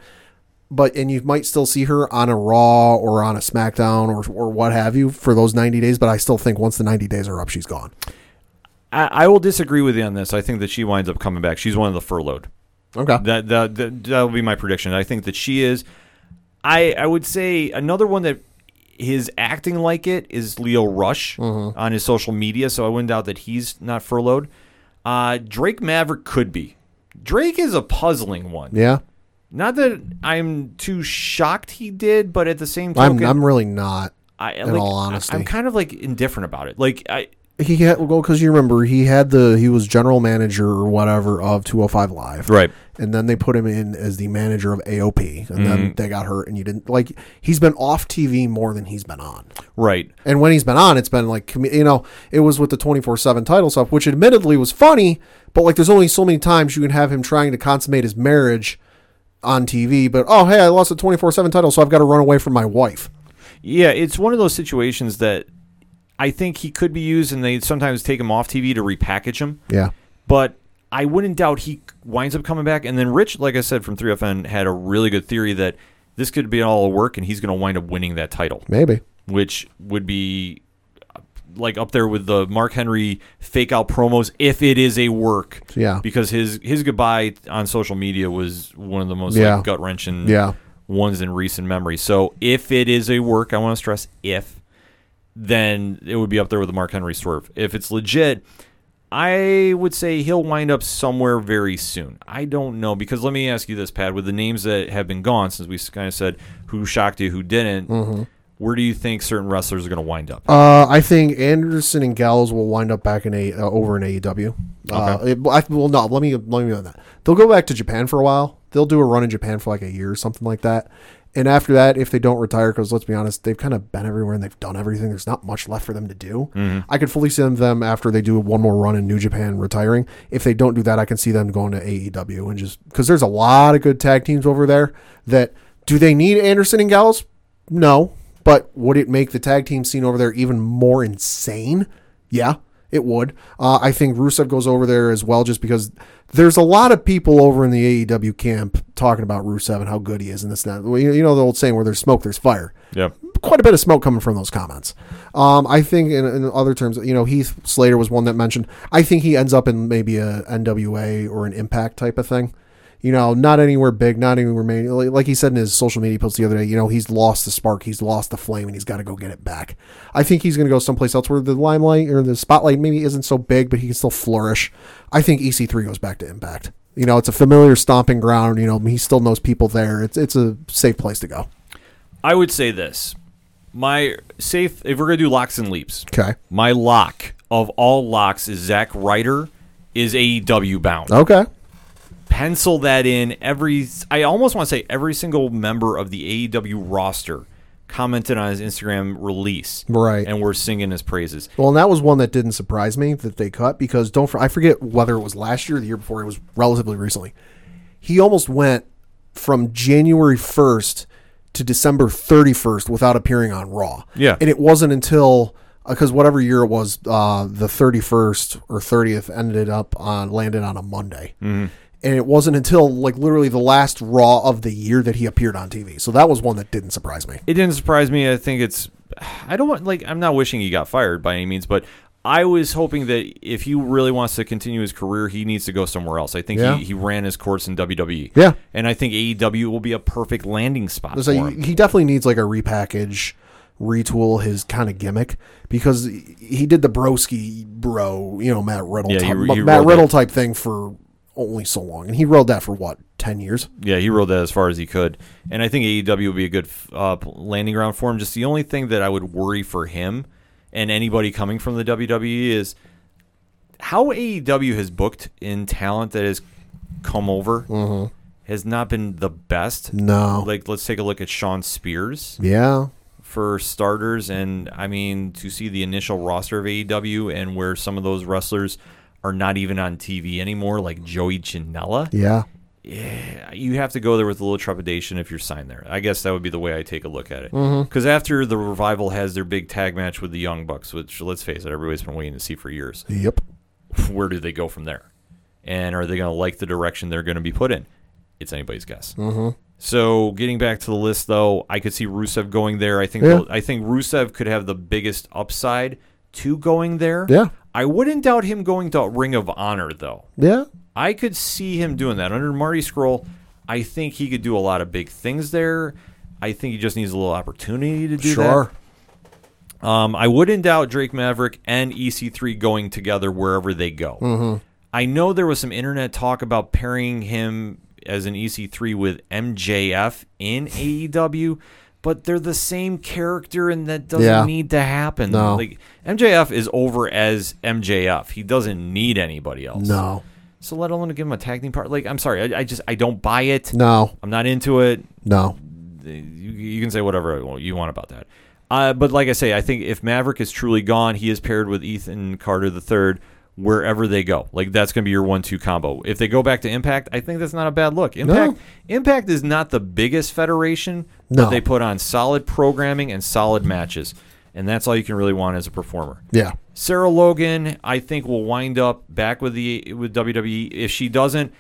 but and you might still see her on a Raw or on a SmackDown or or what have you for those ninety days. But I still think once the ninety days are up, she's gone. I, I will disagree with you on this. I think that she winds up coming back. She's one of the furloughed. Okay. That that that that'll be my prediction. I think that she is. I I would say another one that is acting like it is Leo Rush Mm-hmm. on his social media. So I wouldn't doubt that he's not furloughed. Uh, Drake Maverick could be. Drake is a puzzling one. Yeah, Not that I'm too shocked he did, but at the same time, I'm I'm really not. I, in like, all honesty. I'm kind of like indifferent about it. Like I, He had well because you remember he had the he was general manager or whatever of 205 Live, Right. And then they put him in as the manager of AOP, and then Mhm. they got hurt, and you didn't like. He's been off TV more than he's been on. right. And when he's been on, it's been like you know, it was with the twenty four seven title stuff, which admittedly was funny, but like there's only so many times you can have him trying to consummate his marriage on TV. But oh hey, I lost four seven title, so I've got to run away from my wife. Yeah, it's one of those situations that I think he could be used, and they sometimes take him off TV to repackage him. Yeah. But I wouldn't doubt he winds up coming back. And then Rich, like I said from 3FN, had a really good theory that this could be all a work, and he's going to wind up winning that title. Maybe. which would be like up there with the Mark Henry fake out promos if it is a work. Yeah. Because his his goodbye on social media was one of the most Yeah. like, gut wrenching Yeah. ones in recent memory. So if it is a work, I want to stress if, then it would be up there with the Mark Henry swerve. If it's legit, I would say he'll wind up somewhere very soon. I don't know because let me ask you this, Pat. With the names that have been gone since we kind of said who shocked you, who didn't, Mhm. where do you think certain wrestlers are going to wind up? Uh, I think Anderson and Gallows will wind up back in a uh, over in AEW. Uh, it, I, well, no, let me let me on that. They'll go back to Japan for a while. They'll do a run in Japan for like a year or something like that. And after that, if they don't retire, because let's be honest, they've kind of been everywhere and they've done everything. There's not much left for them to do. Mhm. I could fully see them after they do one more run in New Japan retiring. If they don't do that, I can see them going to AEW and just because there's a lot of good tag teams over there. That do they need Anderson and Gallows? No, but would it make the tag team scene over there even more insane? Yeah, it would. Uh, I think Rusev goes over there as well, just because there's a lot of people over in the AEW camp talking about Rusev and how good he is and this and that. Well, You you know the old saying where there's smoke, there's fire Yeah. quite a bit of smoke coming from those comments. Um, I think in, in other terms, you know, Heath Slater was one that mentioned. I think he ends up in maybe a NWA or an Impact type of thing. You know, not anywhere big, not anywhere main. Like, he said in his social media post the other day, you know, he's lost the spark, he's lost the flame, and he's got to go get it back. I think he's going to go someplace else where the limelight or the spotlight maybe isn't so big, but he can still flourish. I think EC3 goes back to Impact. You know, it's a familiar stomping ground. You know, he still knows people there. It's it's a safe place to go. I would say this. My safe, if we're going to do locks and leaps, Okay. my lock of all locks is Zack Ryder is AEW bound. Okay. Pencil that in. Every, I almost want to say every single member of the AEW roster commented on his Instagram release. Right. And we're singing his praises. Well, and that was one that didn't surprise me that they cut because don't for, I forget whether it was last year or the year before. It was relatively recently. He almost went from January first to December thirty first without appearing on Raw. Yeah. and it wasn't until because whatever year it was, uh, the thirty first or thirtieth ended up on landed on a Monday. Mhm. And it wasn't until like literally the last Raw of the year that he appeared on TV. So that was one that didn't surprise me. It didn't surprise me. I think it's. I don't want like. I'm not wishing he got fired by any means, but I was hoping that if he really wants to continue his career, he needs to go somewhere else. I think Yeah. he, he ran his course in WWE. Yeah. and I think AEW will be a perfect landing spot for So him. he, he definitely needs like a repackage, retool his kind of gimmick because he did the broski bro, you know, Matt Riddle, Yeah, type, he Matt Riddle that. type thing for only so long, and he rode that for what ten years. Yeah, he rode that as far as he could, and I think AEW would be a good uh, landing ground for him. Just the only thing that I would worry for him and anybody coming from the WWE is how AEW has booked in talent that has come over has not been the best. Mm-hmm. No. like let's take a look at Shawn Spears Yeah, for starters, and I mean to see the initial roster of AEW and where some of those wrestlers are not even on TV anymore, like Joey Janela yeah, yeah, you have to go there with a little trepidation if you're signed there. I guess that would be the way I take a look at it. Because after the revival has their big tag match with the Young Bucks, which let's face it, everybody's been waiting to see for years. Yep. Where do they go from there? And are they going to like the direction they're going to be put in? It's anybody's guess. Mhm. So getting back to the list, though, I could see Rusev going there. I think Yeah. I think Rusev could have the biggest upside to going there. Yeah. I wouldn't doubt him going to Ring of Honor, though. yeah. I could see him doing that under Marty Scurll. I think he could do a lot of big things there. I think he just needs a little opportunity to do Sure. that. Um, I wouldn't doubt Drake Maverick and EC3 going together wherever they go. Mhm. I know there was some internet talk about pairing him as an EC3 with MJF in AEW, but they're the same character, and that doesn't Yeah. need to happen. No. Like MJF is over as MJF. He doesn't need anybody else. No. So let alone give him a tag team part. Like I'm sorry, I, I just I don't buy it. No. I'm not into it. No. You, you can say whatever you want about that. Uh, but like I say, I think if Maverick is truly gone, he is paired with Ethan Carter III wherever they go. Like that's going to be your one-two combo. If they go back to Impact, I think that's not a bad look. Impact Impact is not the biggest federation, No. but they put on solid programming and solid matches, and that's all you can really want as a performer. Yeah. Sarah Logan, I think, will wind up back with the with WWE. If she doesn't,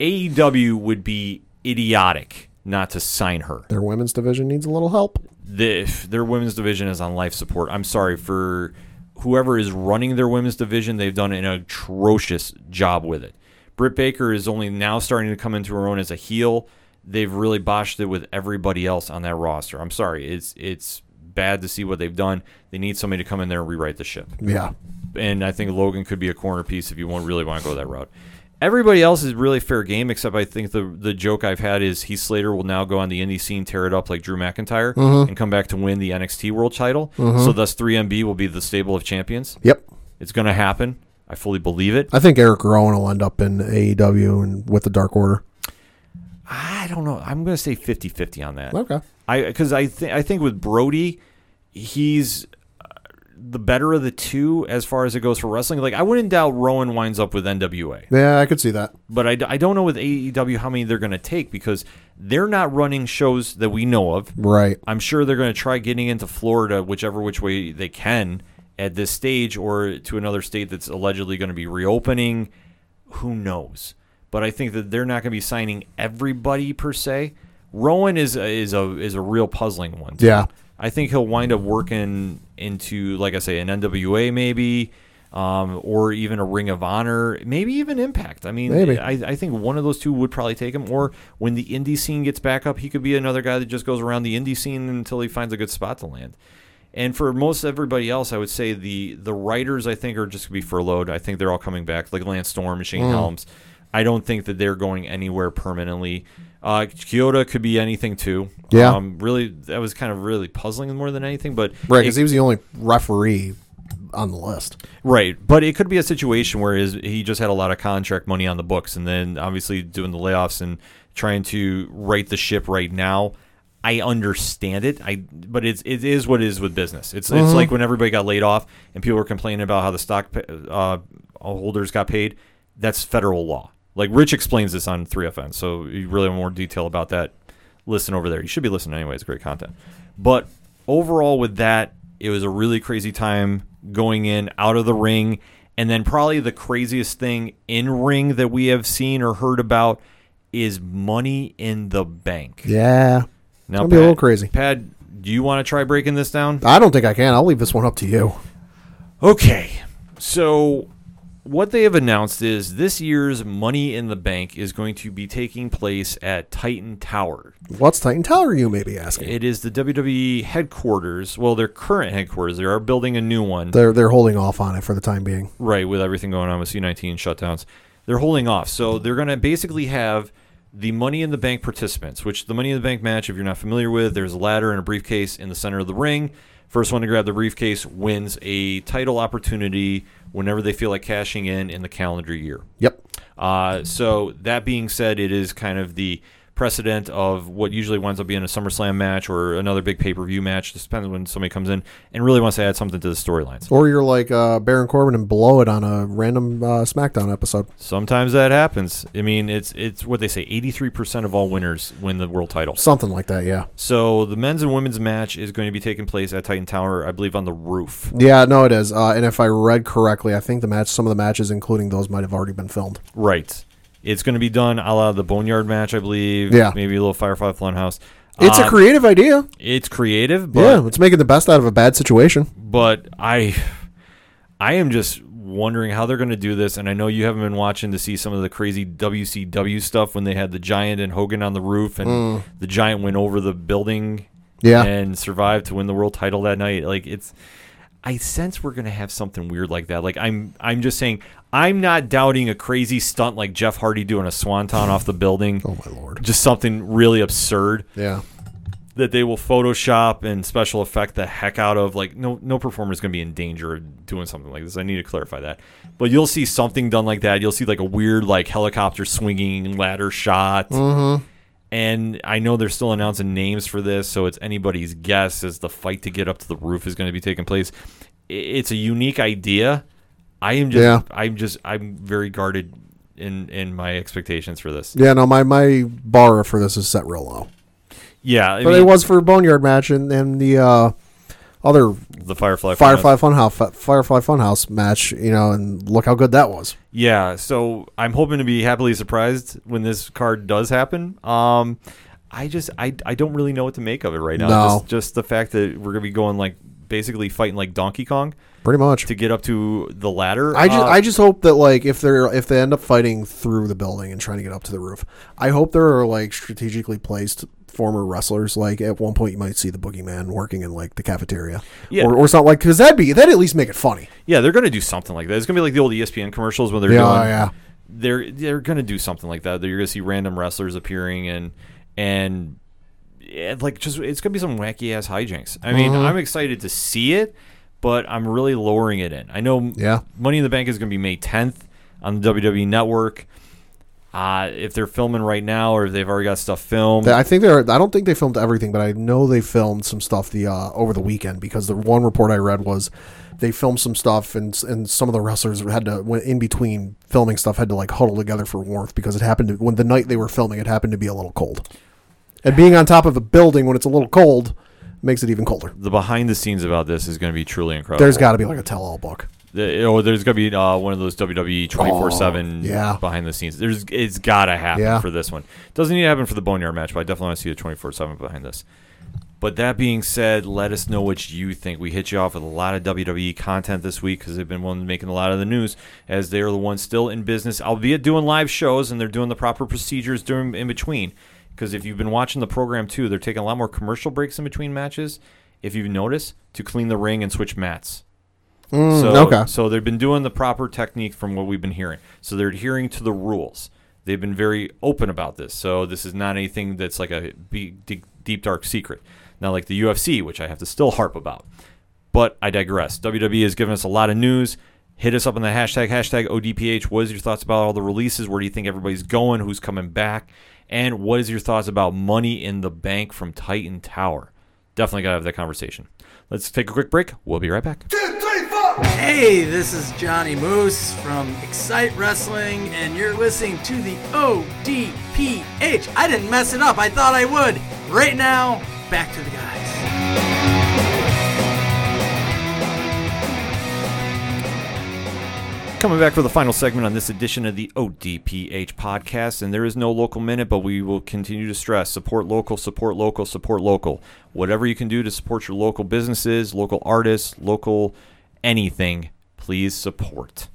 AEW would be idiotic not to sign her. Their women's division needs a little help. The, their women's division is on life support. I'm sorry for whoever is running their women's division. They've done an atrocious job with it. Britt Baker is only now starting to come into her own as a heel. They've really botched it with everybody else on that roster. I'm sorry. It's it's bad to see what they've done. They need somebody to come in there and rewrite the ship. Yeah. And I think Logan could be a corner piece if you want really want to go that route. Everybody else is really fair game, except I think the the joke I've had is Heath Slater will now go on the indie scene, tear it up like Drew McIntyre, Mhm. and come back to win the NXT World Title. Mhm. So thus 3MB will be the stable of champions. Yep. It's going to happen. I fully believe it. I think Erick Rowan will end up in AEW and with the Dark Order. I don't know. I'm going to say 50-50 on that. Okay. I because I think I think with Brodie, he's the better of the two as far as it goes for wrestling. Like I wouldn't doubt Rowan winds up with NWA. Yeah, I could see that. But I, I don't know with AEW how many they're going to take because they're not running shows that we know of. Right. I'm sure they're going to try getting into Florida, whichever which way they can at this stage, or to another state that's allegedly going to be reopening. Who knows? But I think that they're not going to be signing everybody per se. Rowan is a, is a is a real puzzling one. Yeah. I think he'll wind up working into, like I say, an NWA maybe, um, or even a Ring of Honor, maybe even Impact. I mean, Maybe. I, I think one of those two would probably take him. Or when the indie scene gets back up, he could be another guy that just goes around the indie scene until he finds a good spot to land. And for most everybody else, I would say the the writers I think are just gonna be furloughed. I think they're all coming back, like Lance Storm Shane Mm. Helms. I don't think that they're going anywhere permanently. Uh, Chioda could be anything too. Yeah. Um, really, that was kind of really puzzling more than anything. But Right, because he was the only referee on the list. Right, but it could be a situation where his, he just had a lot of contract money on the books, and then obviously doing the layoffs and trying to right the ship right now. I understand it. I but it's it is what it is with business. It's it's Mhm. like when everybody got laid off and people were complaining about how the stock uh, holders got paid. That's federal law. Like Rich explains this on 3FN, so you really want more detail about that. Listen over there. You should be listening anyway. It's great content. But overall, with that, it was a really crazy time going in out of the ring, and then probably the craziest thing in ring that we have seen or heard about is Money in the Bank. Yeah. Now, That'd be a little crazy. Pat, do you want to try breaking this down? I don't think I can. I'll leave this one up to you. Okay. So what they have announced is this year's Money in the Bank is going to be taking place at Titan Tower. What's Titan Tower, you may be asking? It is the WWE headquarters. Well, their current headquarters. They are building a new one. They're they're holding off on it for the time being. Right, with everything going on with C19 shutdowns. They're holding off. So they're going to basically have the Money in the Bank participants, which the Money in the Bank match, if you're not familiar with, there's a ladder and a briefcase in the center of the ring. First one to grab the briefcase wins a title opportunity whenever they feel like cashing in in the calendar year. Yep. Uh, so that being said, it is kind of the precedent of what usually winds up being a SummerSlam match or another big pay per view match. Just depends when somebody comes in and really wants to add something to the storylines. Or you're like uh, Baron Corbin and blow it on a random uh, SmackDown episode. Sometimes that happens. I mean, it's it's what they say. Eighty three percent of all winners win the world title. Something like that, yeah. So the men's and women's match is going to be taking place at Titan Tower, I believe, on the roof. Yeah, no, it is. Uh, and if I read correctly, I think the match, some of the matches, including those, might have already been filmed. Right. It's going to be done a la the Boneyard match, I believe. Yeah. Maybe a little Firefly Funhouse. It's a Um, creative idea. It's creative, but yeah, it's making the best out of a bad situation. but I I am just wondering how they're going to do this and I know you haven't been watching to see some of the crazy WCW stuff when they had the Giant and Hogan on the roof and Mm. the Giant went over the building Yeah. and survived to win the world title that night like it's I sense we're going to have something weird like that like I'm I'm just saying I'm not doubting a crazy stunt like Jeff Hardy doing a swanton off the building oh my lord just something really absurd Yeah. that they will Photoshop and special effect the heck out of. Like, no, no performer is going to be in danger of doing something like this. I need to clarify that. But you'll see something done like that. You'll see like a weird like helicopter swinging ladder shot. Mhm. And I know they're still announcing names for this, so it's anybody's guess as the fight to get up to the roof is going to be taking place. It's a unique idea. I am just, Yeah. I'm just, I'm very guarded in in my expectations for this. Yeah, no, my, my bar for this is set real low. Yeah, I but mean- it was for a Boneyard match and, and the uh, other The Firefly Firefly Funhouse Firefly Funhouse match, you know, and look how good that was. Yeah, so I'm hoping to be happily surprised when this card does happen. Um, I just I I don't really know what to make of it right now. No. Just just the fact that we're gonna be going like basically fighting like Donkey Kong Pretty much. to get up to the ladder. I just Uh, I just hope that like if they're if they end up fighting through the building and trying to get up to the roof, I hope there are like strategically placed former wrestlers. Like at one point, you might see the boogeyman working in like the cafeteria, Yeah. or, or something like because that'd be that'd at least make it funny. yeah, they're gonna do something like that. It's gonna be like the old ESPN commercials when they're Yeah, doing. yeah. They're they're gonna do something like that. You're gonna see random wrestlers appearing and and yeah, like just it's gonna be some wacky ass hijinks. I mean, Mhm. I'm excited to see it, but I'm really lowering it in. I know Yeah. Money in the Bank is gonna be May 10th on the WWE Network. Uh, if they're filming right now or if they've already got stuff filmed, I think they're. I don't think they filmed everything, but I know they filmed some stuff the uh, over the weekend because the one report I read was they filmed some stuff and and some of the wrestlers had to when in between filming stuff had to like huddle together for warmth because it happened to when the night they were filming it happened to be a little cold, and being on top of a building when it's a little cold makes it even colder. the behind the scenes about this is going to be truly incredible. There's got to be like a tell-all book. The, oh, there's gonna be uh, one of those WWE twenty four seven yeah. behind the scenes. There's it's gotta happen Yeah. for this one. Doesn't need to happen for the Boneyard match, but I definitely want to see the 24 seven behind this. But that being said, let us know what you think. We hit you off with a lot of WWE content this week because they've been one making a lot of the news as they are the ones still in business, albeit doing live shows and they're doing the proper procedures during in between. Because if you've been watching the program too, they're taking a lot more commercial breaks in between matches. If you've noticed, to clean the ring and switch mats. Mm, so, okay. so they've been doing the proper technique from what we've been hearing. So they're adhering to the rules. They've been very open about this. So this is not anything that's like a big, deep, deep dark secret. Not like the UFC, which I have to still harp about. But I digress. WWE has given us a lot of news. Hit us up on the hashtag, hashtag ODPH. What is your thoughts about all the releases? Where do you think everybody's going? Who's coming back? And what is your thoughts about Money in the Bank from Titan Tower? Definitely got to have that conversation. Let's take a quick break. We'll be right back. Hey, this is Johnny Moose from Excite Wrestling, and you're listening to the ODPH. I didn't mess it up, I thought I would. Right now, back to the guys. Coming back for the final segment on this edition of the ODPH podcast, and there is no local minute, but we will continue to stress support local, support local, support local. Whatever you can do to support your local businesses, local artists, local anything, please support.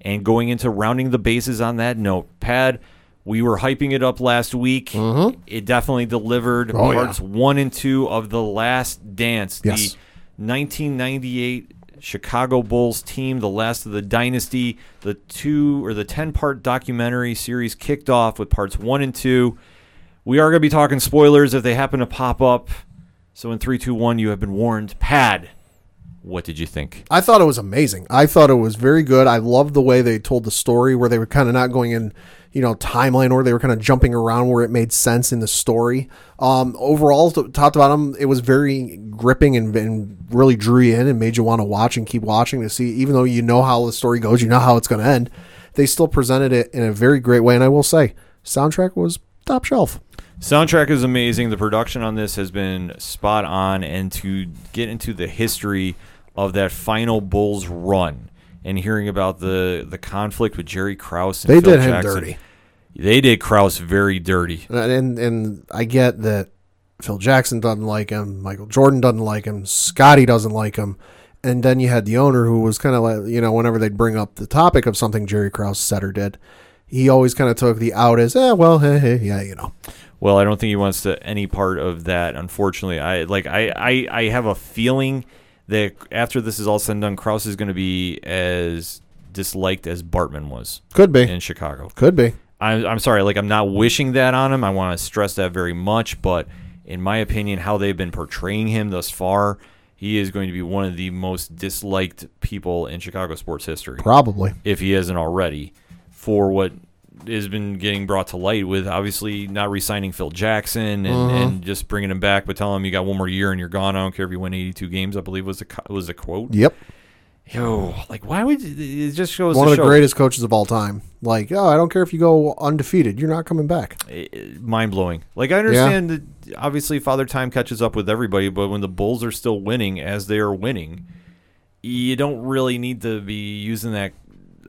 And going into rounding the bases on that note, Pat, we were hyping it up last week. Mm-hmm. It definitely delivered Oh, yeah. parts one and two of The Last Dance, Yes. the 1998 Chicago Bulls team, the last of the dynasty. The two or the 10 part documentary series kicked off with parts one and two. We are going to be talking spoilers if they happen to pop up. So in three, two, one, you have been warned. Pat, what did you think? I thought it was amazing. I thought it was very good. I loved the way they told the story where they were kind of not going in, you know, timeline or they were kind of jumping around where it made sense in the story. Um, overall, top to bottom, it was very gripping and, and really drew you in and made you want to watch and keep watching to see, even though you know how the story goes, you know how it's going to end. They still presented it in a very great way. And I will say, soundtrack was top shelf. Soundtrack is amazing. The production on this has been spot on. And to get into the history of that final Bulls run and hearing about the, the conflict with Jerry Krause and They Phil did him Jackson, dirty. They did Krause very dirty. And, and and I get that Phil Jackson doesn't like him, Michael Jordan doesn't like him, Scottie doesn't like him, and then you had the owner who was kind of like you know whenever they'd bring up the topic of something Jerry Krause said or did, he always kind of took the out as eh well hey, hey yeah you know Well, I don't think he wants to any part of that. Unfortunately, I like I I, I have a feeling that after this is all said and done, Krause is going to be as disliked as Bartman was. Could be. in Chicago. could be I'm I'm sorry, like I'm not wishing that on him. I want to stress that very much, but in my opinion, how they've been portraying him thus far, he is going to be one of the most disliked people in Chicago sports history probably if he isn't already, for what has been getting brought to light with obviously not re-signing Phil Jackson and, Mhm. and just bringing him back, but telling him you got one more year and you're gone. I don't care if you win 82 games. I believe was the was the quote. yep Yo, like why would it just shows one to of the show- greatest coaches of all time like oh I don't care if you go undefeated you're not coming back mind blowing. Like I understand that obviously Father Time catches up with everybody, but when the Bulls are still winning as they are winning, you don't really need to be using that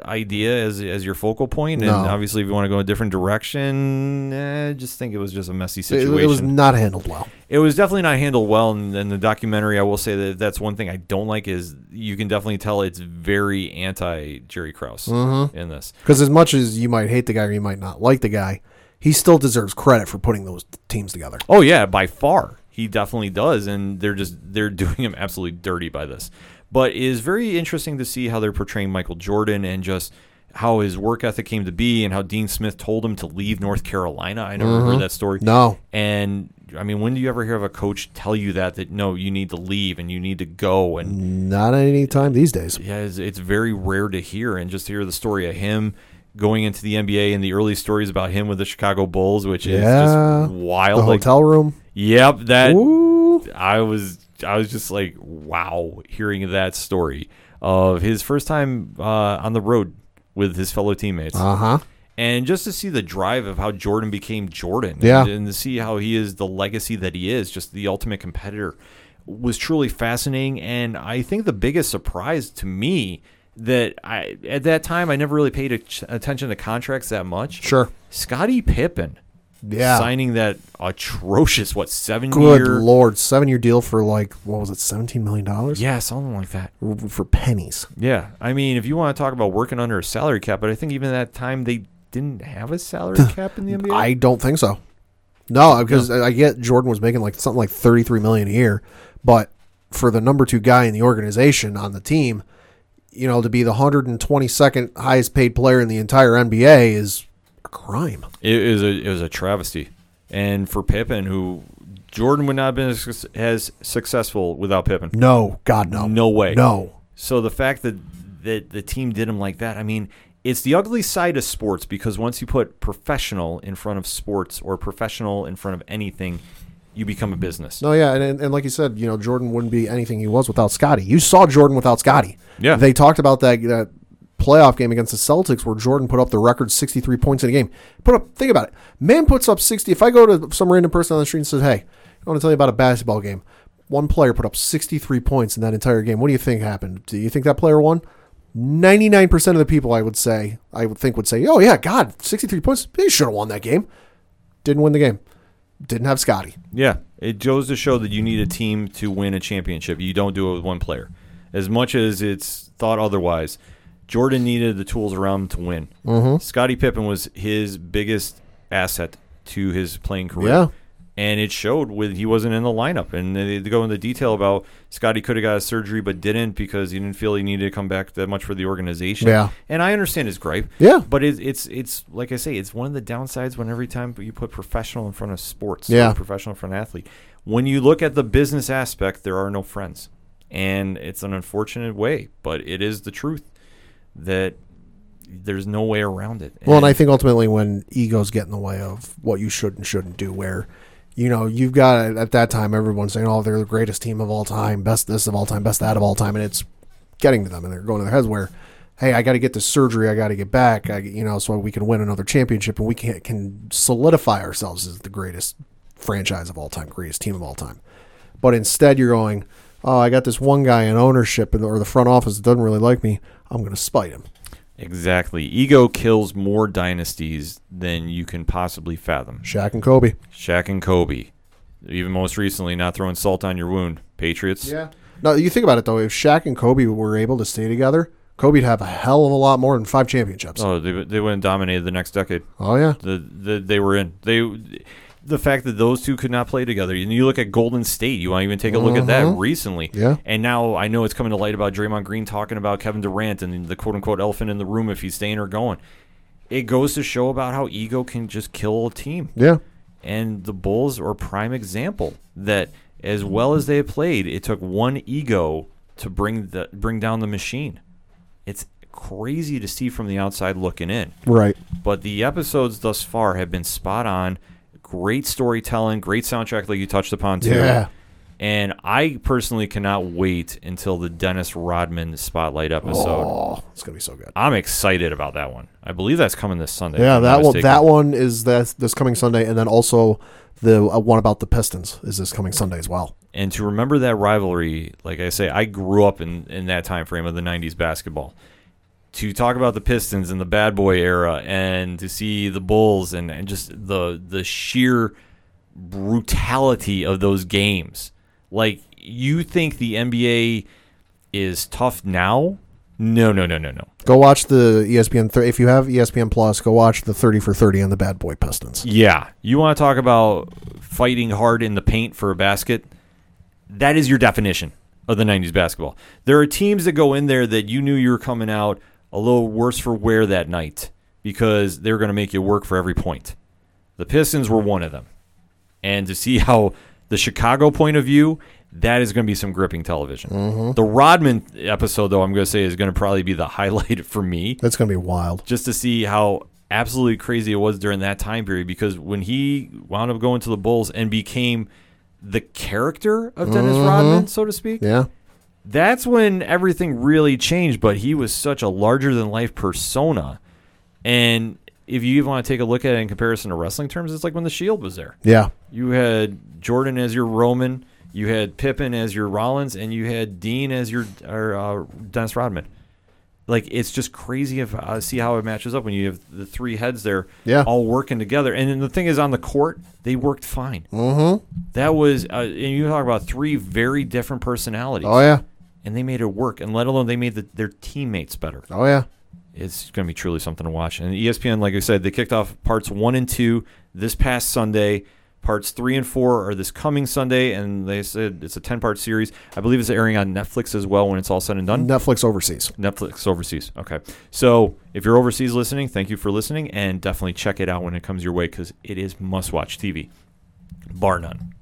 idea as as your focal point, and No. obviously, if you want to go a different direction, eh, I just think it was just a messy It, situation. it was not handled well. It was definitely not handled well, and in the documentary, I will say that that's one thing I don't like is you can definitely tell it's very anti Jerry Krause Mhm. in this. Because as much as you might hate the guy or you might not like the guy, he still deserves credit for putting those teams together. Oh yeah, by far. He definitely does and they're just they're doing him absolutely dirty by this. But it is very interesting to see how they're portraying Michael Jordan and just how his work ethic came to be and how Dean Smith told him to leave North Carolina. I never Mhm. heard that story. No. And I mean, when do you ever hear of a coach tell you that that no, you need to leave and you need to go and Not any time these days. yeah, it's, it's very rare to hear, and just to hear the story of him going into the NBA and the early stories about him with the Chicago Bulls, which is Yeah. just wild. The like- hotel room. Yep, that Ooh. I was I was just like wow, hearing that story of his first time uh, on the road with his fellow teammates. Uh huh. And just to see the drive of how Jordan became Jordan, Yeah. and, and to see how he is the legacy that he is, just the ultimate competitor, was truly fascinating. And I think the biggest surprise to me that I at that time I never really paid attention to contracts that much. Sure. Scottie Pippen, Yeah. signing that atrocious what seven Good year lord, seven year deal for like what was it, seventeen million dollars? yeah something like that. for pennies. Yeah, I mean, if you want to talk about working under a salary cap, but I think even at that time they didn't have a salary cap in the NBA. I don't think so. No, because I get Jordan was making like something like thirty three million a year, but for the number two guy in the organization on the team, you know, to be the hundred and twenty second highest paid player in the entire NBA is a crime. It is a it was a travesty, and for Pippen, who Jordan would not have been as, as successful without Pippen. No, God no, No way. no. So the fact that that the team did him like that, I mean, it's the ugly side of sports because once you put professional in front of sports or professional in front of anything, you become a business. No, yeah, and, and and like you said, you know, Jordan wouldn't be anything he was without Scottie. You saw Jordan without Scottie. Yeah. they talked about that that playoff game against the Celtics where Jordan put up the record sixty three points in a game. Put up, think about it. Man puts up sixty. If I go to some random person on the street and says, "Hey, I want to tell you about a basketball game," one player put up sixty three points in that entire game. What do you think happened? Do you think that player won? Ninety nine percent of the people I would say, I would think would say, "Oh yeah, God, sixty three points. He should have won that game." Didn't win the game. Didn't have Scottie. Yeah, it goes to show that you need a team to win a championship. You don't do it with one player. As much as it's thought otherwise, Jordan needed the tools around him to win. Mhm. Scottie Pippen was his biggest asset to his playing career. Yeah. And it showed when he wasn't in the lineup. And they they go into detail about Scottie could have got a surgery but didn't because he didn't feel he needed to come back that much for the organization. Yeah. And I understand his gripe. Yeah. But it, it's it's like I say, it's one of the downsides when every time you put professional in front of sports, Yeah. professional in front of athlete. When you look at the business aspect, there are no friends, and it's an unfortunate way, but it is the truth that there's no way around it. Well, and I think ultimately when egos get in the way of what you should and shouldn't do, where you know you've got at that time everyone's saying, "Oh, they're the greatest team of all time, best this of all time, best that of all time," and it's getting to them, and they're going to their heads where, "Hey, I got to get this surgery, I got to get back, I, you know, so we can win another championship, and we can can solidify ourselves as the greatest franchise of all time, greatest team of all time." But instead, you're going, "Oh, I got this one guy in ownership or the front office that doesn't really like me. I'm going to spite him." Exactly. Ego kills more dynasties than you can possibly fathom. Shaq and Kobe. Shaq and Kobe. Even most recently, not throwing salt on your wound. Patriots. Yeah. No, you think about it though. If Shaq and Kobe were able to stay together, Kobe'd have a hell of a lot more than five championships. Oh, they they went and dominated the next decade. Oh, yeah. the, the they were in they. The fact that those two could not play together, and you look at Golden State, you want to even take a look at that Mhm. recently. Yeah. And now I know it's coming to light about Draymond Green talking about Kevin Durant and the quote unquote elephant in the room if he's staying or going. It goes to show about how ego can just kill a team. Yeah. And the Bulls are a prime example that as well as they played, it took one ego to bring the bring down the machine. It's crazy to see from the outside looking in. Right. But the episodes thus far have been spot on. Great storytelling, great soundtrack, like you touched upon too. Yeah. And I personally cannot wait until the Dennis Rodman spotlight episode. Oh, it's gonna be so good. I'm excited about that one. I believe that's coming this Sunday. Yeah, that one. That one is that this coming Sunday, and then also the uh, one about the Pistons is this coming Sunday as well. and to remember that rivalry, like I say, I grew up in, in that time frame of the '90s basketball. To talk about the Pistons and the bad boy era and to see the Bulls and, and just the the sheer brutality of those games. Like you think the NBA is tough now? No, no, no, no, no. Go watch the ESPN. Th- if you have ESPN Plus, go watch the thirty for thirty on the Bad Boy Pistons. Yeah, you want to talk about fighting hard in the paint for a basket? That is your definition of the 90s basketball. There are teams that go in there that you knew you were coming out a little worse for wear that night because they're going to make you work for every point. The Pistons were one of them. And to see how the Chicago point of view, that is going to be some gripping television. Mm-hmm. The Rodman episode, though, I'm going to say is going to probably be the highlight for me That's going to be wild. just to see how absolutely crazy it was during that time period because when he wound up going to the Bulls and became the character of Dennis mm-hmm. Rodman, so to speak, Yeah. That's when everything really changed. But he was such a larger than life persona. And if you even want to take a look at it in comparison to wrestling terms, it's like when the Shield was there. Yeah. You had Jordan as your Roman, you had Pippen as your Rollins, and you had Dean as your or, uh, Dennis Rodman. Like it's just crazy if uh, see how it matches up when you have the three heads there, Yeah. all working together. And then the thing is, on the court, they worked fine. Mm-hmm. That was, uh, and you talk about three very different personalities. Oh yeah. And they made it work. And let alone they made the, their teammates better Oh yeah. it's going to be truly something to watch. And ESPN, like I said, they kicked off parts one and two this past Sunday. Parts three and four are this coming Sunday, and they said it's a ten-part series. I believe it's airing on Netflix as well when it's all said and done. Netflix overseas. Netflix overseas. Okay, so if you're overseas listening, thank you for listening, and definitely check it out when it comes your way because it is must-watch TV, bar none.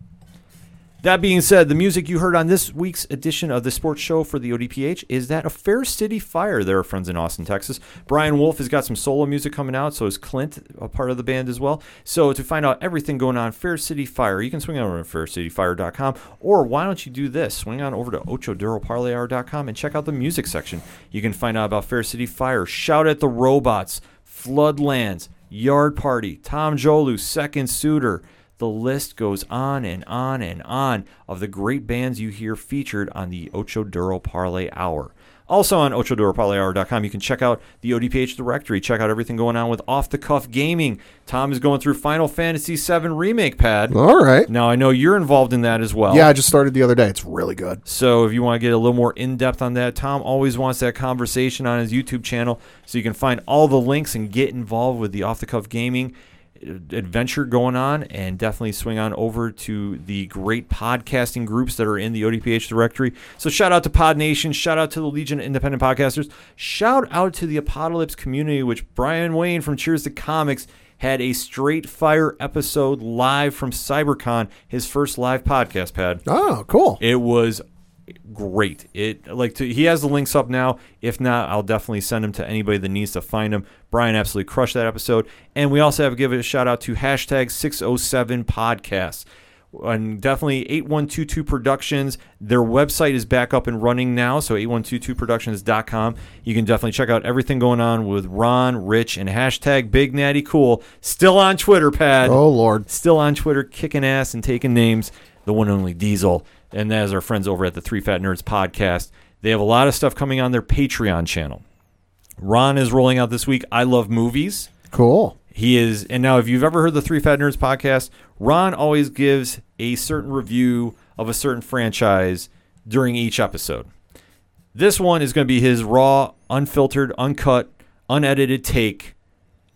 That being said, the music you heard on this week's edition of the sports show for the ODPH is that of Fair City Fire. They're friends in Austin, Texas. Brian Wolf has got some solo music coming out, so is Clint a part of the band as well. So to find out everything going on Fair City Fire, you can swing over to faircityfire.com, or why don't you do this? Swing on over to ochoduroparlayhour.com and check out the music section. You can find out about Fair City Fire, Shout at the Robots, Floodlands, Yard Party, Tom Jolu, Second Suitor. The list goes on and on and on of the great bands you hear featured on the Ocho Duro Parlay Hour. Also on OchoDuroParlayHour.com, you can check out the ODPH directory, check out everything going on with Off the Cuff Gaming. Tom is going through Final Fantasy VII Remake Pad. All right. Now, I know you're involved in that as well. Yeah, I just started the other day. It's really good. So if you want to get a little more in depth on that, Tom always wants that conversation on his YouTube channel. So you can find all the links and get involved with the off the cuff gaming adventure going on and definitely swing on over to the great podcasting groups that are in the ODPH directory. So shout out to Pod Nation, shout out to the Legion of Independent Podcasters, shout out to the Apocalypse community, which Brian Wayne from Cheers to Comics had a straight fire episode live from CyberCon, his first live podcast pad. Oh, cool. It was great. It like to, he has the links up now. If not, I'll definitely send them to anybody that needs to find them. Brian absolutely crushed that episode, and we also have to give a shout out to hashtag six oh seven podcasts. And definitely 8122 Productions. Their website is back up and running now, so 8122productions.com. You can definitely check out everything going on with Ron, Rich, and hashtag Big Natty Cool. Still on Twitter, Pad Oh Lord. still on Twitter, kicking ass and taking names. The one and only Diesel, and that is our friends over at the Three Fat Nerds podcast. They have a lot of stuff coming on their Patreon channel. Ron is rolling out this week. I love movies. Cool. He is, and now if you've ever heard the Three Fat Nerds podcast, Ron always gives a certain review of a certain franchise during each episode. This one is going to be his raw, unfiltered, uncut, unedited take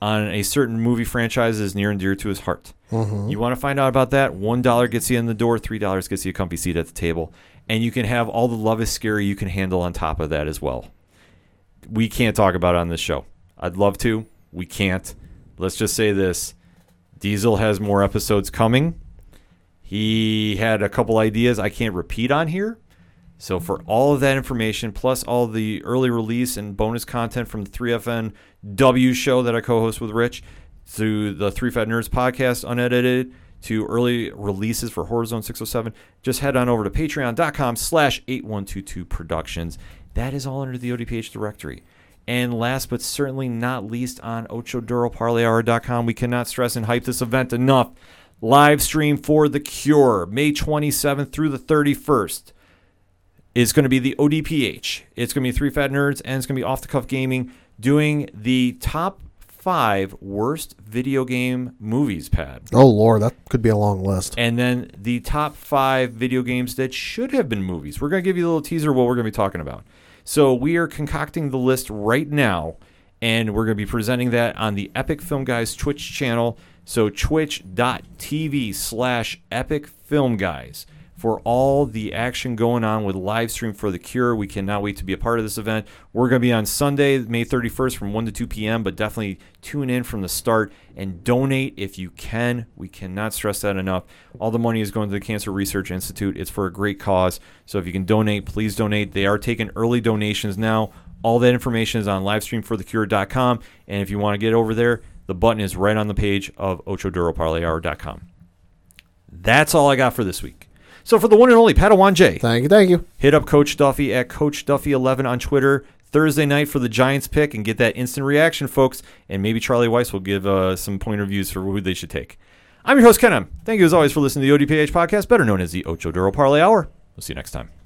on a certain movie franchise that is near and dear to his heart. Mm-hmm. You want to find out about that? One dollar gets you in the door. Three dollars gets you a comfy seat at the table, and you can have all the love is scary you can handle on top of that as well. We can't talk about it on this show. I'd love to. We can't. Let's just say this: Diesel has more episodes coming. He had a couple ideas I can't repeat on here. So for all of that information, plus all the early release and bonus content from the 3FN W show that I co-host with Rich, to the Three Fat Nerds podcast unedited, to early releases for Horizon 607, just head on over to patreon.com slash 8122 productions. That is all under the ODPH directory. And last but certainly not least on OchoDuroParlayHour.com, we cannot stress and hype this event enough. Live stream for The Cure, May 27th through the 31st is going to be the ODPH. It's going to be three fat nerds, and it's going to be off the cuff gaming doing the top five worst video game movies. Pad. Oh lord, that could be a long list. And then the top five video games that should have been movies. We're going to give you a little teaser of what we're going to be talking about. So we are concocting the list right now, and we're going to be presenting that on the Epic Film Guys Twitch channel. So twitch.tv slash Epic Film Guys for all the action going on with live stream for the cure. We cannot wait to be a part of this event. We're going to be on Sunday, May 31st from 1 to 2 p.m., but definitely tune in from the start and donate if you can. We cannot stress that enough. All the money is going to the Cancer Research Institute. It's for a great cause. So if you can donate, please donate. They are taking early donations now. All that information is on livestreamforthecure.com. And if you want to get over there, the button is right on the page of ochoduroparlayhour.com. That's all I got for this week. So for the one and only Padawan J, Thank you, thank you. hit up Coach Duffy at Coach Duffy11 on Twitter Thursday night for the Giants pick and get that instant reaction, folks. And maybe Charlie Weis will give uh, some point of views for who they should take. I'm your host, Kenem. Thank you as always for listening to the ODPH podcast, better known as the Ocho Duro Parlay Hour. We'll see you next time.